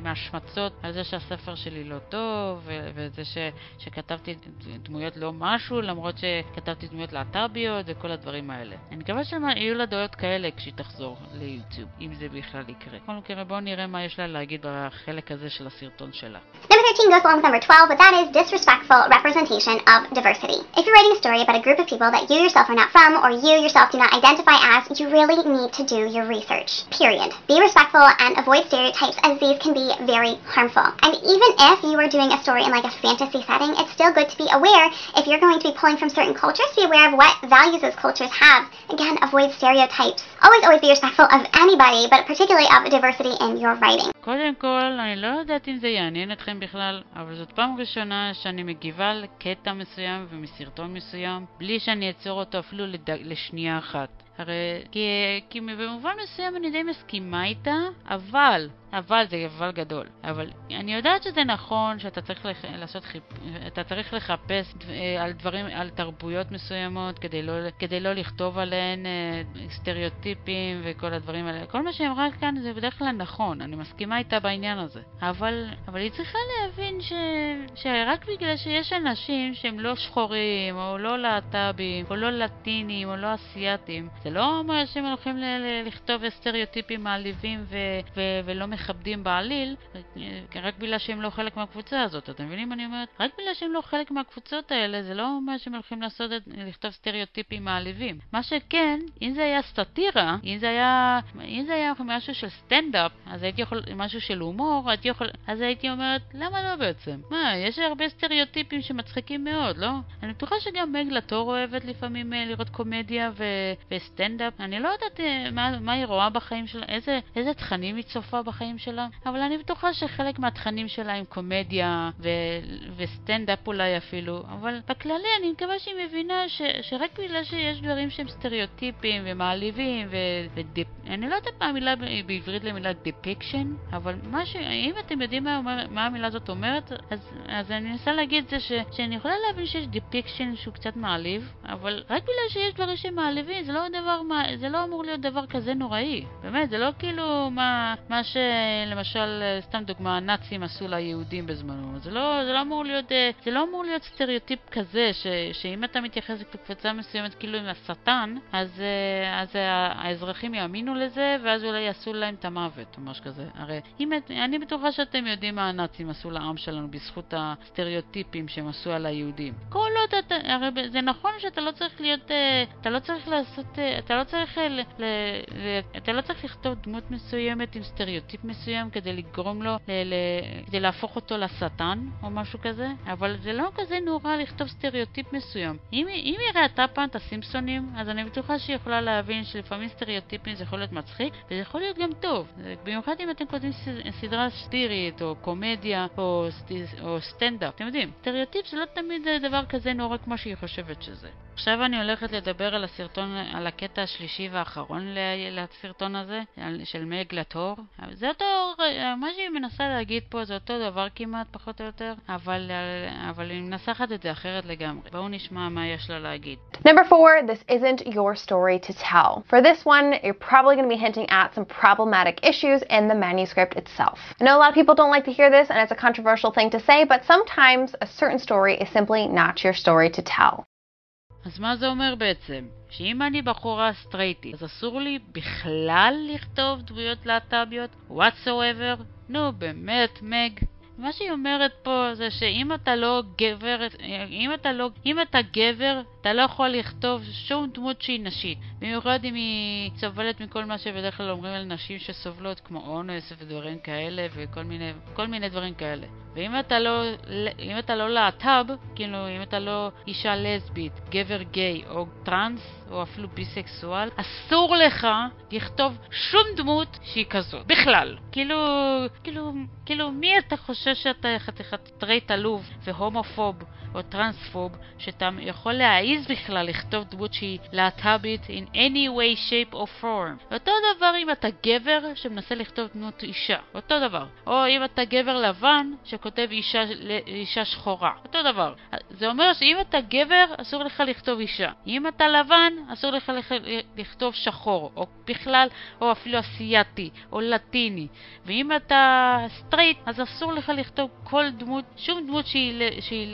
מהשמצות על זה זה שהספר שלי לא טוב, וזה ש, שכתבתי דמויות לא משהו, למרות שכתבתי דמויות להט"ביות וכל הדברים האלה. אני מקווה שיהיו לה דעות כאלה כשהיא תחזור ליוטיוב, אם זה בכלל יקרה. בכל מקרה, בואו נראה מה יש לה להגיד בחלק הזה של הסרטון שלה. Number 13 goes along with number 12, but that is disrespectful representation of diversity. If you're writing a story about a group of people that you yourself are not from, or you yourself do not identify as, you really need to do your research. Period. Be respectful and avoid stereotypes as these can be very harmful. And even if you are doing a story in like a fantasy setting, it's still good to be aware if you're going to be pulling from certain cultures, be aware of what values those cultures have. Again, avoid stereotypes. Always, always be respectful of anybody, but particularly of diversity in your writing. קודם כל, אני לא יודעת אם זה יעניין אתכם בכלל, אבל זאת פעם ראשונה שאני מגיבה לקטע מסוים ומסרטון מסוים, בלי שאני אעצור אותו אפילו לד... לשנייה אחת. הרי כי, כי במובן מסוים אני די מסכימה איתה, אבל אבל זה אבל גדול. אבל אני יודעת שזה נכון שאתה צריך לח... לעשות חיפ... אתה צריך לחפש אה, על דברים, על תרבויות מסוימות כדי לא, כדי לא לכתוב עליהן אה, סטריאוטיפים וכל הדברים האלה. כל מה שהיא אמרה כאן זה בדרך כלל נכון, אני מסכימה איתה בעניין הזה. אבל, אבל היא צריכה להבין ש... שרק בגלל שיש אנשים שהם לא שחורים, או לא להט"בים, או לא לטינים, או לא אסייתים, זה לא אומר שהם הולכים. לכתוב סטריאוטיפים מעליבים. ולא מכ... מכבדים בעליל, רק בגלל שהם לא חלק מהקבוצה הזאת. אתם מבינים מה אני אומרת? רק בגלל שהם לא חלק מהקבוצות האלה, זה לא אומר שהם הולכים לעשות את, לכתוב סטריאוטיפים מעליבים. מה שכן, אם זה היה סאטירה, אם זה היה, אם זה היה משהו של סטנדאפ, אז הייתי יכול, משהו של הומור, הייתי יכול, אז הייתי אומרת, למה לא בעצם? מה, יש הרבה סטריאוטיפים שמצחיקים מאוד, לא? אני בטוחה שגם מג לטור אוהבת לפעמים אה, לראות קומדיה ו, וסטנדאפ. אני לא יודעת אה, מה, מה היא רואה בחיים שלה, איזה, איזה תכנים היא צופה בחיים שלה, אבל אני בטוחה שחלק מהתכנים שלה הם קומדיה ו- וסטנדאפ אולי אפילו, אבל בכללי אני מקווה שהיא מבינה ש- שרק בגלל שיש דברים שהם סטריאוטיפים ומעליבים ו dep... אני לא יודעת מה המילה בעברית למילה depiction, אבל ש... אם אתם יודעים מה, אומר, מה המילה הזאת אומרת, אז, אז אני מנסה להגיד זה ש... שאני יכולה להבין שיש depiction שהוא קצת מעליב, אבל רק בגלל שיש דברים שהם מעליבים, זה לא דבר, זה לא אמור להיות דבר כזה נוראי. באמת, זה לא כאילו מה, מה ש... למשל, סתם דוגמה, הנאצים עשו ליהודים בזמנו. זה לא, זה לא אמור להיות, אה, זה לא אמור להיות סטריאוטיפ כזה, ש, שאם אתה מתייחס לקבוצה מסוימת כאילו עם השטן, אז, אה, אז האזרחים יאמינו לזה, ואז אולי יעשו להם את המוות, או משהו כזה. הרי אם, אני בטוחה שאתם יודעים מה הנאצים עשו לעם שלנו בזכות הסטריאוטיפים שהם עשו על היהודים. כל עוד אתה, הרי זה נכון שאתה לא צריך להיות, אה, אתה לא צריך לעשות, אתה לא צריך, ל, ל, ל, אתה לא צריך לכתוב דמות מסוימת עם סטריאוטיפ מסוים כדי לגרום לו, ל- ל- כדי להפוך אותו לשטן או משהו כזה, אבל זה לא כזה נורא לכתוב סטריאוטיפ מסוים. אם, אם היא ראתה פעם את הסימפסונים, אז אני בטוחה שהיא יכולה להבין שלפעמים סטריאוטיפים זה יכול להיות מצחיק, וזה יכול להיות גם טוב. במיוחד אם אתם כותבים סדרה סטירית, או קומדיה, או, או סטנדאפ. אתם יודעים, סטריאוטיפ זה לא תמיד דבר כזה נורא כמו שהיא חושבת שזה. עכשיו אני הולכת לדבר על הסרטון, על הקטע השלישי והאחרון לסרטון הזה, של מג לטור. זה אותו, מה שהיא מנסה להגיד פה זה אותו דבר כמעט, פחות או יותר, אבל, אבל היא מנסחת את זה אחרת לגמרי. בואו נשמע מה יש לה להגיד. Number four, this isn't your story to tell. For this one, you're probably going to be hinting at some problematic issues in the manuscript itself. I know a lot of people don't like to hear this, and it's a controversial thing to say, but sometimes a certain story is simply not your story to tell. אז מה זה אומר בעצם? שאם אני בחורה סטרייטית, אז אסור לי בכלל לכתוב דמויות להט"ביות? whatsoever? נו באמת, מג? מה שהיא אומרת פה זה שאם אתה לא גבר, אם אתה לא, אם אתה גבר, אתה לא יכול לכתוב שום דמות שהיא נשית. במיוחד אם היא סובלת מכל מה שבדרך כלל אומרים על נשים שסובלות, כמו אונס ודברים כאלה וכל מיני, מיני דברים כאלה. ואם אתה לא, אם אתה לא להט"ב, כאילו אם אתה לא אישה לסבית, גבר גיי או טראנס או אפילו ביסקסואל, אסור לך לכתוב שום דמות שהיא כזאת, בכלל. כאילו, כאילו, כאילו, מי אתה חושב שאתה חתיכת סטרייט עלוב והומופוב או טרנספוב, שאתה יכול להעיז בכלל לכתוב דמות שהיא להט"בית in any way, shape or form. אותו דבר אם אתה גבר שמנסה לכתוב דמות אישה, אותו דבר. או אם אתה גבר לבן שכותב אישה, אישה שחורה, אותו דבר. זה אומר שאם אתה גבר, אסור לך לכתוב אישה. אם אתה לבן, אסור לך לכתוב שחור, או בכלל, או אפילו אסייתי, או לטיני. ואם אתה סטרייט, אז אסור לך לכתוב כל דמות, שום דמות שהיא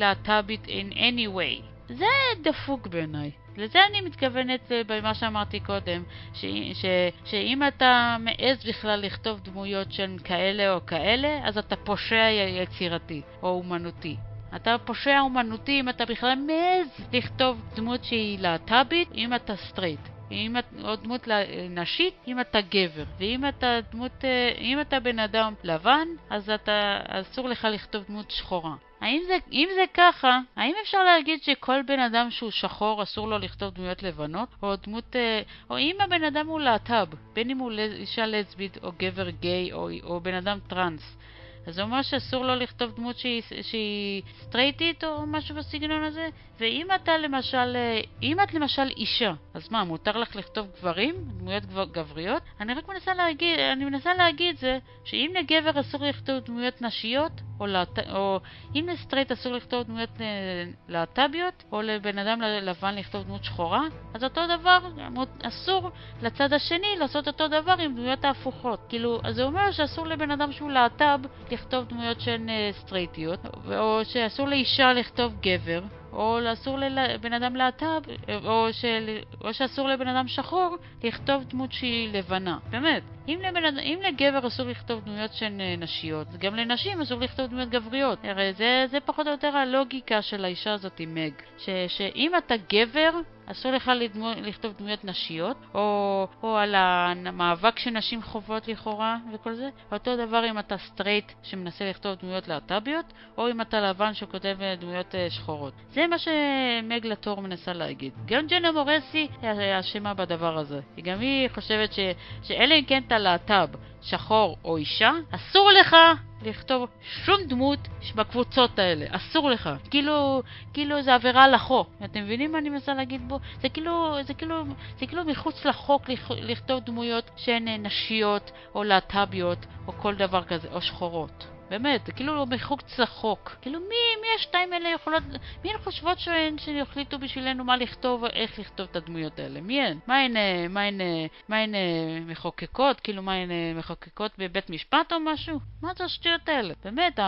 להט"בית in any way. זה דפוק בעיניי. לזה אני מתכוונת אה, במה שאמרתי קודם, ש, ש, שאם אתה מעז בכלל לכתוב דמויות שהן כאלה או כאלה, אז אתה פושע יצירתי או אומנותי. אתה פושע אומנותי אם אתה בכלל מעז לכתוב דמות שהיא להט"בית, אם אתה סטרייט. אם את, או דמות נשית, אם אתה גבר. ואם אתה דמות, אה, אם אתה בן אדם לבן, אז אתה, אסור לך לכתוב דמות שחורה. האם זה, אם זה ככה, האם אפשר להגיד שכל בן אדם שהוא שחור אסור לו לכתוב דמויות לבנות? או דמות... אה, או אם הבן אדם הוא להט"ב, בין אם הוא אישה לסבית או גבר גיי או, או בן אדם טראנס, אז זה אומר שאסור לו לכתוב דמות שהיא, שהיא סטרייטית או משהו בסגנון הזה? ואם אתה למשל, אם את למשל אישה, אז מה, מותר לך לכתוב גברים? דמויות גבריות? אני רק מנסה להגיד, אני מנסה להגיד זה, שאם לגבר אסור לכתוב דמויות נשיות, או, לת... או אם לסטרייט אסור לכתוב דמויות אה, להט"ביות, או לבן אדם לבן לכתוב דמות שחורה, אז אותו דבר, אסור לצד השני לעשות אותו דבר עם דמויות ההפוכות. כאילו, אז זה אומר שאסור לבן אדם שהוא להט"ב לכתוב דמויות שהן אה, סטרייטיות, או שאסור לאישה לכתוב גבר, או אסור לבן אדם להט"ב, או, של, או שאסור לבן אדם שחור לכתוב דמות שהיא לבנה. באמת. אם, לבן, אם לגבר אסור לכתוב דמויות שהן אה, נשיות, גם לנשים אסור לכתוב דמויות גבריות. הרי זה, זה פחות או יותר הלוגיקה של האישה הזאת, מג. ש, שאם אתה גבר, אסור לך לדמו, לכתוב דמויות נשיות, או, או על המאבק שנשים חוות לכאורה וכל זה. אותו דבר אם אתה סטרייט שמנסה לכתוב דמויות להט"ביות, או אם אתה לבן שכותב אה, דמויות uh, שחורות. זה מה שמג לטור מנסה להגיד. גם ג'נה מורסי אשמה בדבר הזה. גם היא חושבת ש, שאלה אם כן אתה להט"ב, שחור או אישה, אסור לך לכתוב שום דמות בקבוצות האלה, אסור לך. כאילו, כאילו זה עבירה על החוק. אתם מבינים מה אני מנסה להגיד בו? זה כאילו, זה כאילו, זה כאילו מחוץ לחוק לכתוב דמויות שהן נשיות או להט"ביות או כל דבר כזה, או שחורות. באמת, זה כאילו מחוץ לחוק. כאילו מי, מי השתיים האלה יכולות, מי הן חושבות שהן שיחליטו בשבילנו מה לכתוב, איך לכתוב את הדמויות האלה? מי הן? מה הן, מה הן, מה הן מחוקקות? כאילו מה הן מחוקקות בבית משפט או משהו? מה זה השטויות האלה? באמת,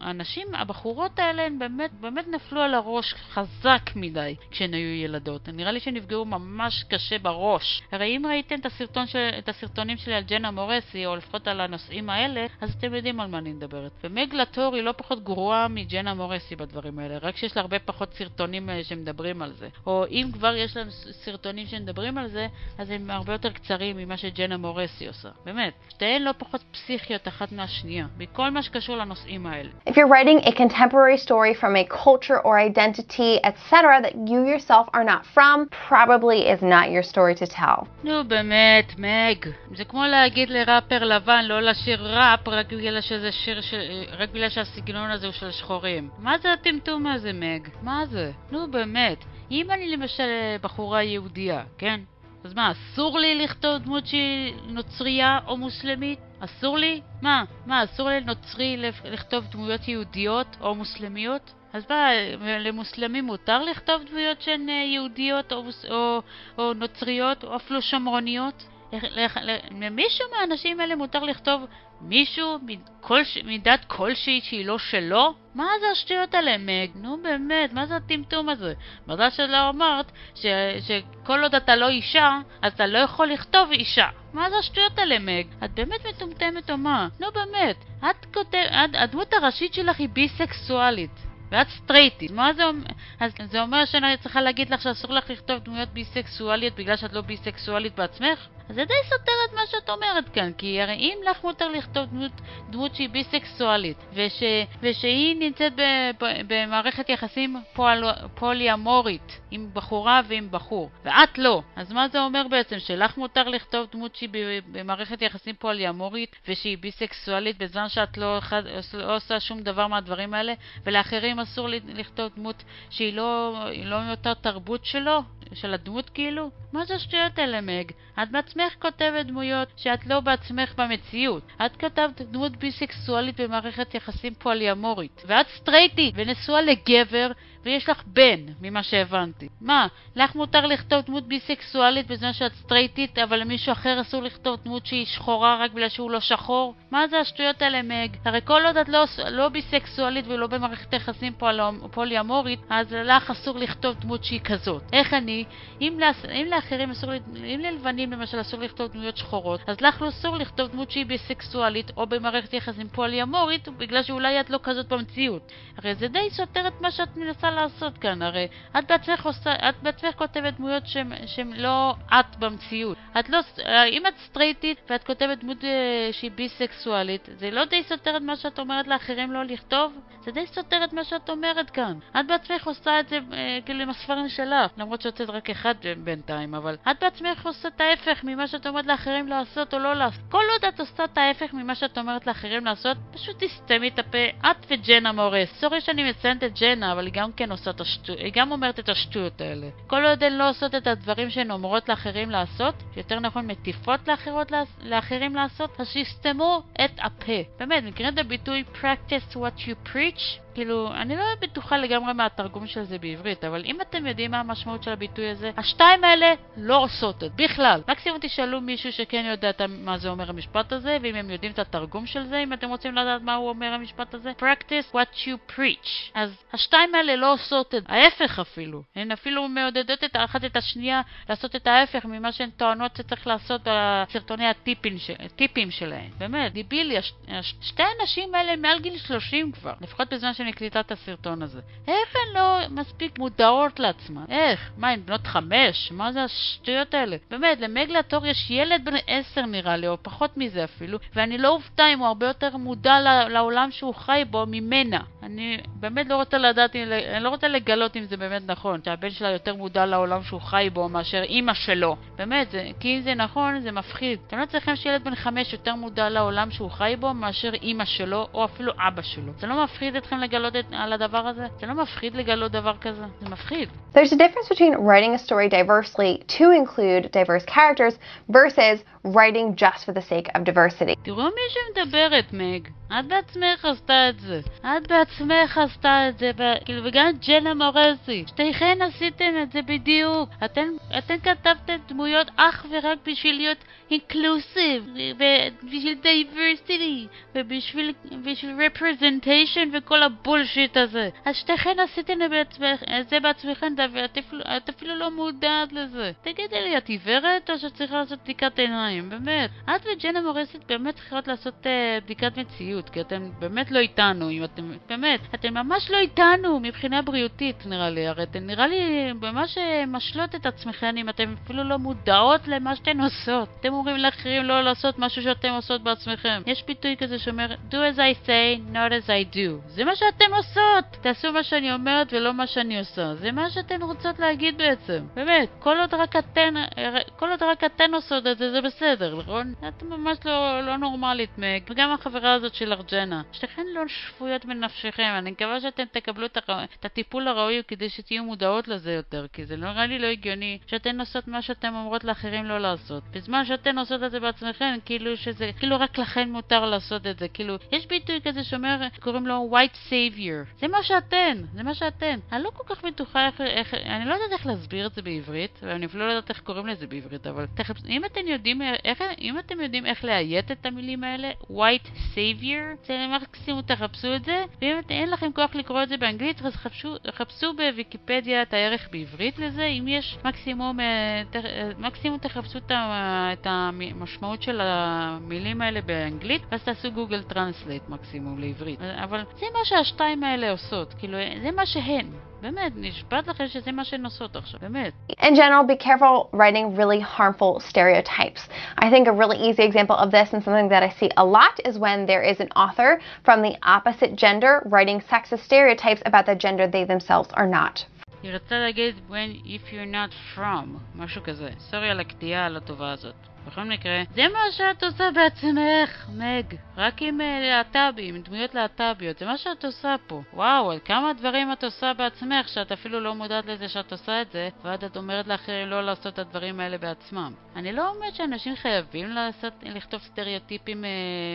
הנשים, הבחורות האלה הן באמת, באמת נפלו על הראש חזק מדי כשהן היו ילדות. נראה לי שהן נפגעו ממש קשה בראש. הרי אם ראיתם את, הסרטון של, את הסרטונים שלי על ג'נה מורסי, או לפחות על הנושאים האלה, אז אתם יודעים על מה אני מדברת. אחרת. ומג לטור היא לא פחות גרועה מג'נה מורסי בדברים האלה, רק שיש לה הרבה פחות סרטונים אה, שמדברים על זה. או אם כבר יש לה סרטונים שמדברים על זה, אז הם הרבה יותר קצרים ממה שג'נה מורסי עושה. באמת. שתיהן לא פחות פסיכיות אחת מהשנייה, מכל מה שקשור לנושאים האלה. If you're writing a contemporary story from a culture or identity, etc., that you yourself are not from, probably is not your story to tell. נו באמת, מג. זה כמו להגיד לראפר לבן לא לשיר ראפ רק בגלל שזה שיר של רק בגלל שהסגנון הזה הוא של שחורים. מה זה הטמטום הזה, מג? מה זה? נו באמת. אם אני למשל בחורה יהודייה, כן? אז מה, אסור לי לכתוב דמות שהיא נוצרייה או מוסלמית? אסור לי? מה? מה, אסור לנוצרי לכתוב דמויות יהודיות או מוסלמיות? אז מה, למוסלמים מותר לכתוב דמויות שהן אה, יהודיות או, או, או נוצריות או אפילו שמרוניות? למישהו מהאנשים האלה מותר לכתוב מישהו מדת כלשהי שהיא לא שלו? מה זה השטויות האלה, מג? נו באמת, מה זה הטמטום הזה? מזל שלא אמרת ש, שכל עוד אתה לא אישה, אז אתה לא יכול לכתוב אישה. מה זה השטויות האלה, מג? את באמת מטומטמת או מה? נו באמת, את כותבת, הדמות הראשית שלך היא ביסקסואלית. ואת סטרייטית. מה זה אומר? אז זה אומר שאני צריכה להגיד לך שאסור לך לכתוב דמויות ביסקסואליות בגלל שאת לא ביסקסואלית בעצמך? אז זה די סותר את מה שאת אומרת כאן, כי הרי אם לך מותר לכתוב דמות, דמות שהיא ביסקסואלית, וש, ושהיא נמצאת ב, ב, במערכת יחסים פול, פוליאמורית, עם בחורה ועם בחור, ואת לא, אז מה זה אומר בעצם? שלך מותר לכתוב דמות שהיא במערכת יחסים פוליאמורית, ושהיא ביסקסואלית בזמן שאת לא, לא עושה שום דבר מהדברים האלה, ולאחרים אסור לכתוב דמות שהיא לא, לא מאותה תרבות שלו? של הדמות כאילו? מה זה השטויות האלה, מג? את בעצמך כותבת דמויות שאת לא בעצמך במציאות. את כתבת דמות ביסקסואלית במערכת יחסים פוליאמורית, ואת סטרייטית ונשואה לגבר ויש לך בן, ממה שהבנתי. מה, לך מותר לכתוב דמות ביסקסואלית בזמן שאת סטרייטית, אבל למישהו אחר אסור לכתוב דמות שהיא שחורה רק בגלל שהוא לא שחור? מה זה השטויות האלה, מג? הרי כל עוד את לא, לא ביסקסואלית ולא במערכת יחסים פוליאמורית, אז לך אסור לכתוב דמות שהיא כזאת. איך אני? אם, לה, אם לאחרים אסור, אם ללבנים למשל אסור לכתוב דמויות שחורות, אז לך לא אסור לכתוב דמות שהיא ביסקסואלית או במערכת יחסים פוליאמורית, בגלל שאולי את לא כזאת במציאות. הרי זה די סותר את מה שאת מנסה לעשות כאן, הרי את בעצמך, עושה, את בעצמך כותבת דמויות שהן לא את במציאות. את לא, אם את סטרייטית ואת כותבת דמות אה, שהיא ביסקסואלית, זה לא די סותר את מה שאת אומרת לאחרים לא לכתוב? זה די סותר את מה שאת אומרת כאן. את בעצמך עושה את זה אה, כאילו עם הספרים שלך, למרות שהוצאת רק אחד בינתיים, אבל את בעצמך עושה את ההפך ממה שאת אומרת לאחרים לעשות או לא לעשות. כל עוד את עושה את ההפך ממה שאת אומרת לאחרים לעשות, פשוט תסתמי את הפה, את וג'נה מורס. סורי שאני מציינת את ג'נה, אבל היא גם כן עושה את השטויות, היא גם אומרת את השטויות האלה. כל עוד הן לא עושות את הדברים שהן אומרות לאחרים לעשות, יותר נכון מטיפות לאחרות, לאחרים לעשות, אז שיסתמו את הפה. באמת, מכירים את הביטוי practice what you preach? כאילו, אני לא בטוחה לגמרי מהתרגום של זה בעברית, אבל אם אתם יודעים מה המשמעות של הביטוי הזה, השתיים האלה לא עושות את בכלל. מקסימום תשאלו מישהו שכן יודע מה זה אומר המשפט הזה, ואם הם יודעים את התרגום של זה, אם אתם רוצים לדעת מה הוא אומר המשפט הזה, practice what you preach. אז השתיים האלה לא עושות את זה, ההפך אפילו. הן אפילו מעודדות את האחת את השנייה לעשות את ההפך ממה שהן טוענות שצריך לעשות בסרטוני הטיפים, ש... הטיפים שלהן. באמת, דיבילי. הש... שתי הנשים האלה מעל גיל 30 כבר, לפחות בזמן שאני הקליטה את הסרטון הזה. איך הן לא מספיק מודעות לעצמן? איך? מה, הן בנות חמש? מה זה השטויות האלה? באמת, למגלטור יש ילד בן עשר נראה לי, או פחות מזה אפילו, ואני לא אופתע אם הוא הרבה יותר מודע לעולם שהוא חי בו ממנה. אני באמת לא רוצה לדעת, אני לא רוצה לגלות אם זה באמת נכון, שהבן שלה יותר מודע לעולם שהוא חי בו מאשר אימא שלו. באמת, זה, כי אם זה נכון, זה מפחיד. אתם לא צריכים שילד בן חמש יותר מודע לעולם שהוא חי בו מאשר אימא שלו, או אפילו אבא שלו. זה לא מפחיד אתכם לגלות את, על הדבר הזה? זה לא מפחיד לגלות דבר כזה? זה מפחיד. There's a difference between writing a story diversely to include diverse characters versus writing just for the sake of diversity. תראו מי שמדברת, מג. את בעצמך עשתה את זה. את בעצמך עשתה את זה, כאילו, וגם ג'נה מורסי. שתיכן עשיתן את זה בדיוק. אתן, אתן כתבתן דמויות אך ורק בשביל להיות inclusive, ובשביל diversity, ובשביל רפרזנטיישן וכל הבולשיט הזה. אז שתיכן עשיתן את זה בעצמכן, ואת אפילו, לא מודעת לזה. תגידי לי, את עיוורת או שאת לעשות בדיקת עיניים? באמת. את וג'נה מורסית באמת צריכות לעשות uh, בדיקת מציאות. כי אתם באמת לא איתנו, אם אתם, באמת, אתם ממש לא איתנו מבחינה בריאותית נראה לי, הרי אתם נראה לי ממש אה, משלות את עצמכם אם אתם אפילו לא מודעות למה שאתן עושות. אתם אומרים לאחרים לא לעשות משהו שאתם עושות בעצמכם. יש ביטוי כזה שאומר, do as I say, not as I do. זה מה שאתן עושות! תעשו מה שאני אומרת ולא מה שאני עושה. זה מה שאתן רוצות להגיד בעצם. באמת, כל עוד רק אתן, כל עוד רק אתן עושות את זה, זה בסדר, נכון? את ממש לא, לא נורמלית, מג. וגם החברה הזאת של ג'נה. שתיכן לא שפויות בנפשכם, אני מקווה שאתם תקבלו את, הר... את הטיפול הראוי כדי שתהיו מודעות לזה יותר, כי זה נראה לי לא הגיוני שאתן עושות מה שאתן אומרות לאחרים לא לעשות. בזמן שאתן עושות את זה בעצמכם, כאילו שזה, כאילו רק לכן מותר לעשות את זה. כאילו, יש ביטוי כזה שאומר, קוראים לו white savior. זה מה שאתן, זה מה שאתן. אני לא כל כך בטוחה איך, איך אני לא יודעת איך להסביר את זה בעברית, ואני אפילו לא יודעת איך קוראים לזה בעברית, אבל תכף, אם אתם יודעים איך, אם אתם יודעים איך לאיית את המילים האלה, white savior, זה מקסימום תחפשו את זה, ואם אין לכם כוח לקרוא את זה באנגלית, אז חפשו, חפשו בוויקיפדיה את הערך בעברית לזה, אם יש מקסימום, אה, ת, אה, מקסימום תחפשו את המשמעות של המילים האלה באנגלית, ואז תעשו Google Translate מקסימום לעברית. אבל זה מה שהשתיים האלה עושות, כאילו, זה מה שהן. באמת, נשבעת לכם שזה מה שהן עושות עכשיו, באמת. In general, be careful writing really harmful stereotypes. I think a really easy example of this and something that I see a lot is when there is an author from the opposite gender writing sexist stereotypes about the gender they themselves are not. היא רצתה להגיד when if you're not from, משהו כזה. סורי על הקטיעה הלא טובה הזאת. בכל מקרה, זה מה שאת עושה בעצמך, מג. רק עם אה, להט"בים, עם דמויות להט"ביות. זה מה שאת עושה פה. וואו, על כמה דברים את עושה בעצמך, שאת אפילו לא מודעת לזה שאת עושה את זה, ואז את אומרת לאחרים לא לעשות את הדברים האלה בעצמם. אני לא אומרת שאנשים חייבים לעשות, לכתוב סטריאוטיפים אה,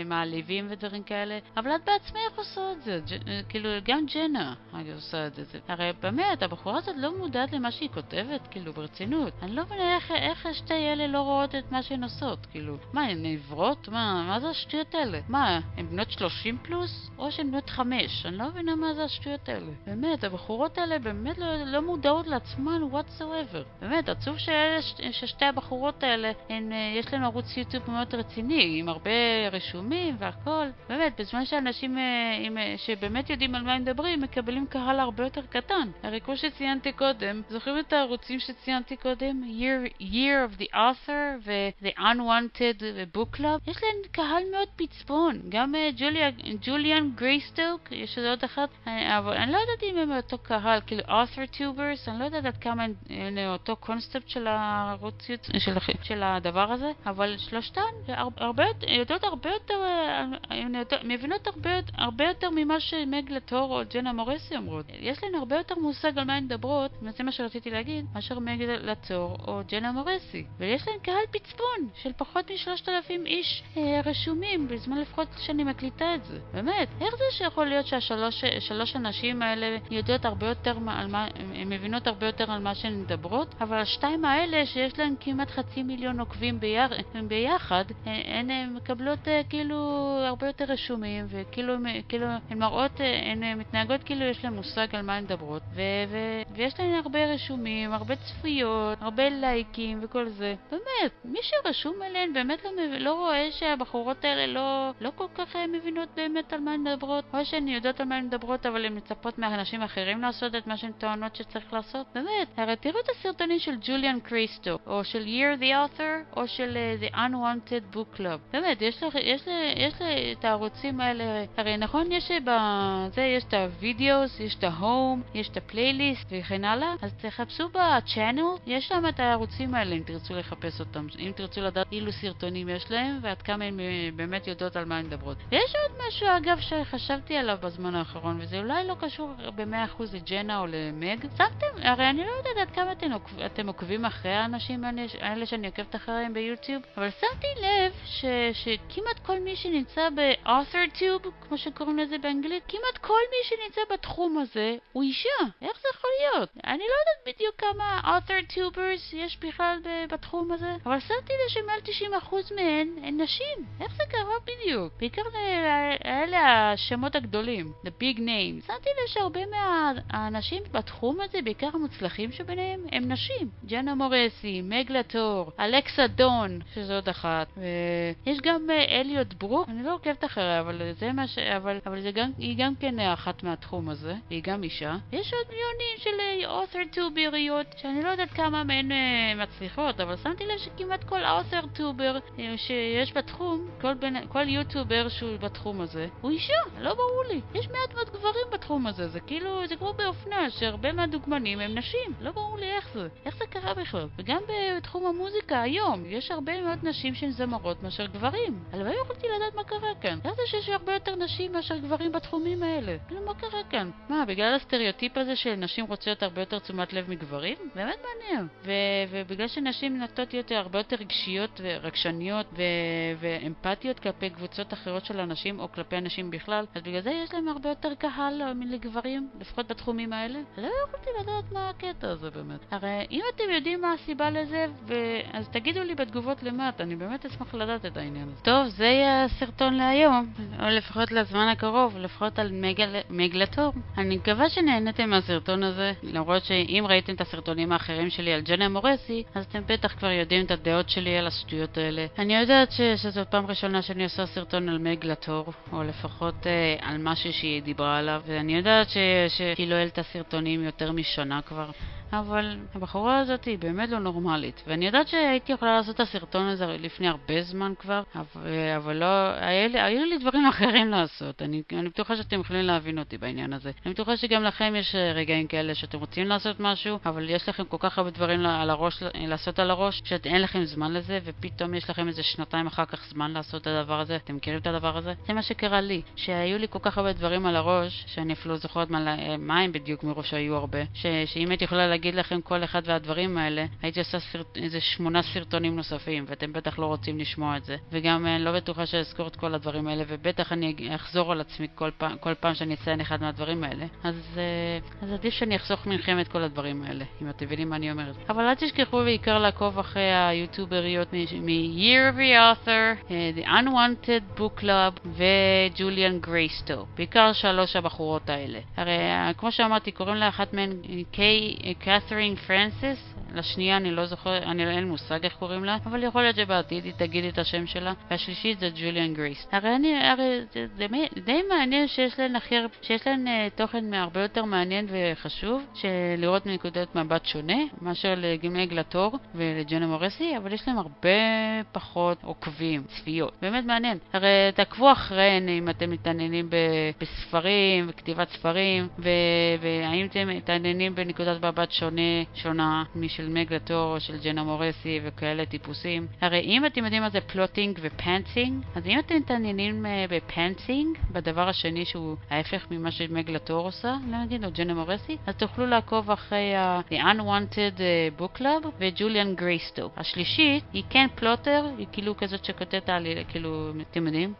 מעליבים ודברים כאלה, אבל את בעצמך עושה את זה. ג', אה, כאילו, גם ג'נה עושה את זה. הרי באמת, הבחורה הזאת לא מודעת למה שהיא כותבת, כאילו, ברצינות. אני לא מבינה איך, איך השתי אלה לא רואות את מה שהן עושות, כאילו. מה, הן עיוורות? מה, מה זה השטויות האלה? מה, הן בנות 30 פלוס? או שהן בנות 5? אני לא מבינה מה זה השטויות האלה. באמת, הבחורות האלה באמת לא, לא מודעות לעצמן whatsoever. באמת, עצוב שאלה, ששתי הבחורות האלה, הן, אה, יש להם ערוץ יוטיוב מאוד רציני, עם הרבה רישומים והכל. באמת, בזמן שאנשים אה, עם, אה, שבאמת יודעים על מה הם מדברים, מקבלים קהל הרבה יותר קטן. הרי כמו שציינתי קודם, זוכרים את הערוצים שציינתי קודם? Year, year of the author ו-The Unwanted Book Club? יש להם קהל מאוד פצפון. גם ג'וליאן גרייסטוק, יש עוד אחת, אני, אבל אני לא יודעת אם הם אותו קהל, כאילו author tubers, אני לא יודעת עד כמה הם, הם אותו קונספט של הערוץ, של, של הדבר הזה, אבל שלושתן הרבה, יודעות הרבה יותר, מבינות הרבה, יותר ממה שמג לטור או ג'נה מורסי אומרות. יש להן הרבה יותר מושג על מה הן מדברות, וזה מה שרציתי להגיד, מאשר מג לטור או ג'נה מורסי. ויש להן קהל פצפון של פחות משלושת אלפים איש אה, רשומים, בזמן לפחות שאני מקליטה את זה. באמת, איך זה שיכול להיות שהשלוש הנשים האלה יודעות הרבה יותר על מה, מבינות הרבה יותר על מה שהן מדברות, אבל השתיים האלה שיש להן כמעט חצי מיליון עוקבים ביח, ביחד, הן, הן מקבלות אה, כאילו הרבה יותר רשומים, וכאילו כאילו, הן מראות, אה, הן מתנהגות כאילו יש להן מושג על מה הן מדברות, ו, ו, ויש להן הרבה רשומים, הרבה צפיות, הרבה לייקים וכל זה. באמת, מי שרשום עליהן באמת לא, לא רואה שהבחורות האלה לא, לא כל כך אה, מבינות באמת על מה הן מדברות, או שהן יודעות על מה הן מדברות אבל הן מצפות מאנשים אחרים לעשות את מה שהן טוענות שצריך לעשות. באמת, הרי תראו את הסרטונים של ג'וליאן קריסטו, או של Year the Author, או של uh, The Unwanted Book Club. באמת, יש, לך, יש, יש את הערוצים האלה, הרי נכון יש בזה, יש את ה videos, יש את ה home, יש את הפלייליסט וכן הלאה, אז תחפשו ב channel, יש להם את הערוצים האלה אם תרצו לחפש אותם, אם תרצו לדעת אילו סרטונים יש להם ועד כמה הן באמת יודעות על מה הן מדברות. ויש עוד משהו אגב שחשבתי עליו בזמן האחרון, וזה אולי לא קשור ב-100% לג'נה או למג. שמתם, הרי אני לא יודעת עד כמה אתם, עוקב, אתם עוקבים אחרי האנשים האלה שאני עוקבת אחריהם ביוטיוב, אבל שמתי לב ש, שכמעט כל מי שנמצא ב-author tube, כמו שקוראים לזה באנגלית, כמעט כל מי שנמצא בתחום הזה הוא אישה. איך זה יכול להיות? אני לא יודעת בדיוק כמה author tubers יש בכלל בתחום הזה, אבל שמתי לב שמעל 90% מהן הן נשים. איך זה קרה בדיוק? בעיקר אלה השמות הגדולים, the big names. שמתי לב שהרבה מהאנשים בתחום הזה, בעיקר המוצלחים שביניהם, הם נשים. ג'נה מורסי, מגלטור, אלכסה דון, שזו עוד אחת. ויש גם אה, אליוט ברוק, אני לא עוקבת אחריה, אבל זה מה ש... אבל, אבל זה גם, היא גם כן אחת מהתחום הזה, והיא גם אישה. יש עוד מיליונים של אותר אה, טובריות, שאני לא יודעת כמה מהן מצליחות, אבל שמתי לב שכמעט כל אותר טובר uh, שיש בתחום, כל, בין, כל יוטובר שהוא בתחום הזה, הוא אישה, לא ברור לי. יש מעט מאוד גברים בתחום הזה, זה כאילו, זה כמו באופנה, שהרבה מהדוגמנים הם נשים, לא ברור לי איך זה. איך זה קרה בכלל? וגם בתחום המוזיקה היום, יש הרבה מאוד נשים שהן זמרות מאשר גברים. הלוואי יכולתי לדעת מה קרה כאן. איך זה שיש הרבה יותר נשים מאשר גברים בתחומים האלה? כאילו, מה קרה כאן? מה, בגלל הסטריאוטיפ הזה שנשים רוצות הרבה יותר תשומת לב מגברים? באמת מעניין. ו- ובגלל שנשים נוטות להיות הרבה יותר רגשיות ורגשניות ו- ואמפתיות כלפי קבוצות אחרות של אנשים או כלפי אנשים בכלל, אז בגלל זה יש להם הרבה יותר קהל לגברים, לפחות בתחומים האלה. לא יכולתי לדעת מה הקטע הזה באמת. הרי אם אתם יודעים מה הסיבה לזה, ו... אז תגידו לי בתגובות למטה, אני באמת אשמח לדעת את העניין הזה. טוב, זה יהיה הסרטון להיום, או לפחות לזמן הקרוב, לפחות על מגל... מגלטור. אני מקווה שנהנתם מהסרטון הזה, למרות שאם ראיתם את הסרטונים האחרים שלי על ג'נה מורסי, אז אתם בטח כבר יודעים את הדעות שלי על השטויות האלה. אני יודעת ש... שזו פעם ראשונה שאני עושה סרטון על מגלטור, או לפחות אה, על משהו שהיא דיברה עליו, ואני אני יודעת שהיא לא העלתה סרטונים יותר משנה כבר, אבל הבחורה הזאת היא באמת לא נורמלית. ואני יודעת שהייתי יכולה לעשות את הסרטון הזה לפני הרבה זמן כבר, אבל, לא, היה, היו לי דברים אחרים לעשות. אני, אני בטוחה שאתם יכולים להבין אותי בעניין הזה. אני בטוחה שגם לכם יש רגעים כאלה שאתם רוצים לעשות משהו, אבל יש לכם כל כך הרבה דברים על הראש, לעשות על הראש, שאין לכם זמן לזה, ופתאום יש לכם איזה שנתיים אחר כך זמן לעשות את הדבר הזה. אתם מכירים את הדבר הזה? זה מה שקרה לי, שהיו לי כל כך הרבה דברים על הראש, שאני אפילו לא זוכרת מה, מה הם בדיוק מרוב שהיו הרבה, ש, שאם הייתי יכולה להגיד לכם כל אחד והדברים האלה, הייתי עושה סרט, איזה שמונה סרטונים נוספים, ואתם בטח לא רוצים לשמוע את זה. וגם אני אה, לא בטוחה שאזכור את כל הדברים האלה, ובטח אני אחזור על עצמי כל פעם, כל פעם שאני אציין אחד מהדברים האלה. אז, אה, אז עדיף שאני אחסוך מכם את כל הדברים האלה, אם אתם מבינים מה אני אומרת. אבל אל תשכחו בעיקר לעקוב אחרי היוטיובריות מ-Year of the Author, אה, The Unwanted Book Club וג'וליאן גרייסטו. בעיקר שלוש הבחורות האלה. הרי כמו שאמרתי, קוראים לאחת מהן קיי, קת'רין פרנסיס, לשנייה אני לא זוכר, אני אין מושג איך קוראים לה, אבל יכול להיות שבעתיד היא תגיד את השם שלה. והשלישית זה ג'וליאן גרייס. הרי אני, הרי זה, זה די מעניין שיש להן הכי שיש להן אה, תוכן הרבה יותר מעניין וחשוב, לראות מנקודת מבט שונה, מאשר למג לטור ולג'נה מורסי, אבל יש להם הרבה פחות עוקבים, צפיות. באמת מעניין. הרי תעקבו אחריהן אם אתם מתעניינים בספרים, בכתיבת ספרים, והאם אתם מתעניינים בנקודת מבט שונה, שונה משל של מג לטור או של ג'נה מורסי וכאלה טיפוסים. הרי אם אתם יודעים מה זה plotting ו pantsing, אז אם אתם מתעניינים אה, ב pantsing, בדבר השני שהוא ההפך ממה שמג לטור עושה, לא נגיד, או ג'נה מורסי, אז תוכלו לעקוב אחרי אה, The Unwanted אה, Book Club וג'וליאן גרייסטו. השלישית היא כן plotter, היא כאילו כזאת שכותבת על, כאילו, אתם יודעים,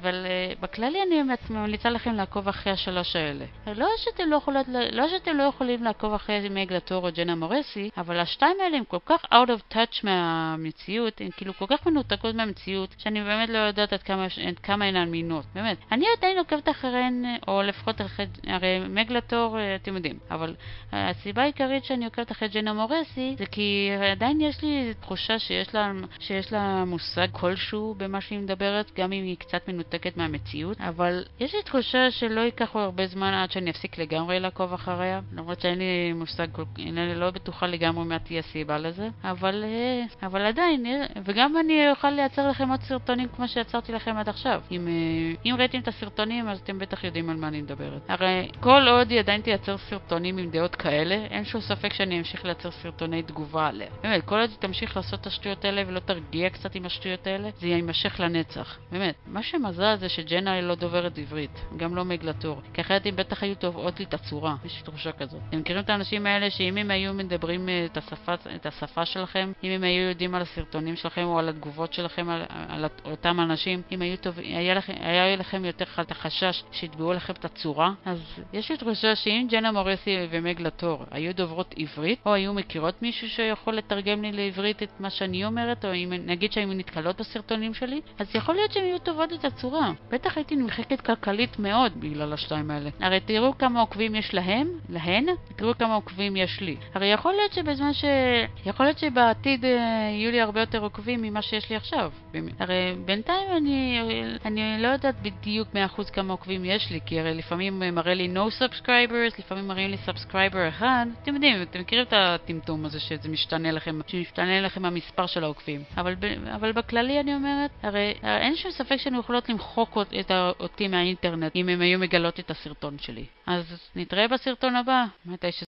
אבל uh, בכללי אני ממליצה לכם לעקוב אחרי השלוש האלה. לא שאתם לא, יכולות, לא שאתם לא יכולים לעקוב אחרי מגלטור או ג'נה מורסי, אבל השתיים האלה הם כל כך out of touch מהמציאות, הן כאילו כל כך מנותקות מהמציאות, שאני באמת לא יודעת עד כמה, עד כמה הן אמינות, באמת. אני עדיין עוקבת אחריהן, או לפחות אחרי, הרי מגלטור, אה, אתם יודעים, אבל הסיבה העיקרית שאני עוקבת אחרי ג'נה מורסי, זה כי עדיין יש לי תחושה שיש לה, שיש לה מושג כלשהו במה שהיא מדברת, גם אם היא קצת מנותקת מהמציאות, אבל יש לי תחושה שלא ייקח הרבה זמן עד שאני אפסיק לגמרי לעקוב אחריה, למרות שאין לי מושג, אני לא בטוחה לגמרי מה תהיה סיבה לזה, אבל, אה, אבל עדיין, אה, וגם אני אוכל לייצר לכם עוד סרטונים כמו שיצרתי לכם עד עכשיו. אם, אה, אם ראיתם את הסרטונים, אז אתם בטח יודעים על מה אני מדברת. הרי כל עוד היא עדיין תייצר סרטונים עם דעות כאלה, אין שום ספק שאני אמשיך לייצר סרטוני תגובה עליה. באמת, כל עוד היא תמשיך לעשות את השטויות האלה ולא תרגיע קצת עם השטויות האלה, זה יימשך לנצח. באמת. מה שמזל זה שג'נה לא דוברת עברית, גם לא מגלטור. כי אחרת הם בטח היו תובעות לי את הצורה, יש לי תחושה כזאת. אתם מכירים את האנשים האלה שאם הם היו מדברים את השפה, את השפה שלכם, אם הם היו יודעים על הסרטונים שלכם או על התגובות שלכם על, על אותם אנשים, אם היו טוב, היה, לכם, היה לכם יותר את החשש שיתבעו לכם את הצורה, אז יש לי תחושה שאם ג'נה מורסי ומג לטור היו דוברות עברית, או היו מכירות מישהו שיכול לתרגם לי לעברית את מה שאני אומרת, או אם נגיד שהיו נתקלות בסרטונים שלי, אז יכול להיות שהן יהיו טובות את הצורה. בטח הייתי נמחקת כלכלית מאוד בגלל השתיים האלה. הרי תראו כמה עוקבים יש להם, להן, תראו כמה עוקבים יש לי. הרי יכול להיות שבזמן ש... יכול להיות שבעתיד אה, יהיו לי הרבה יותר עוקבים ממה שיש לי עכשיו. הרי בינתיים אני, אני לא יודעת בדיוק 100% כמה עוקבים יש לי, כי הרי לפעמים מראה לי no subscribers, לפעמים מראים לי subscriber אחד. אתם יודעים, אתם מכירים את הטמטום הזה שזה משתנה לכם, שמשתנה לכם המספר של העוקבים. אבל, אבל בכללי אני אומרת, הרי אין שום ספק שהן יכולות למחוק את אותי מהאינטרנט אם הן היו מגלות את הסרטון שלי. אז נתראה בסרטון הבא, מתי ש...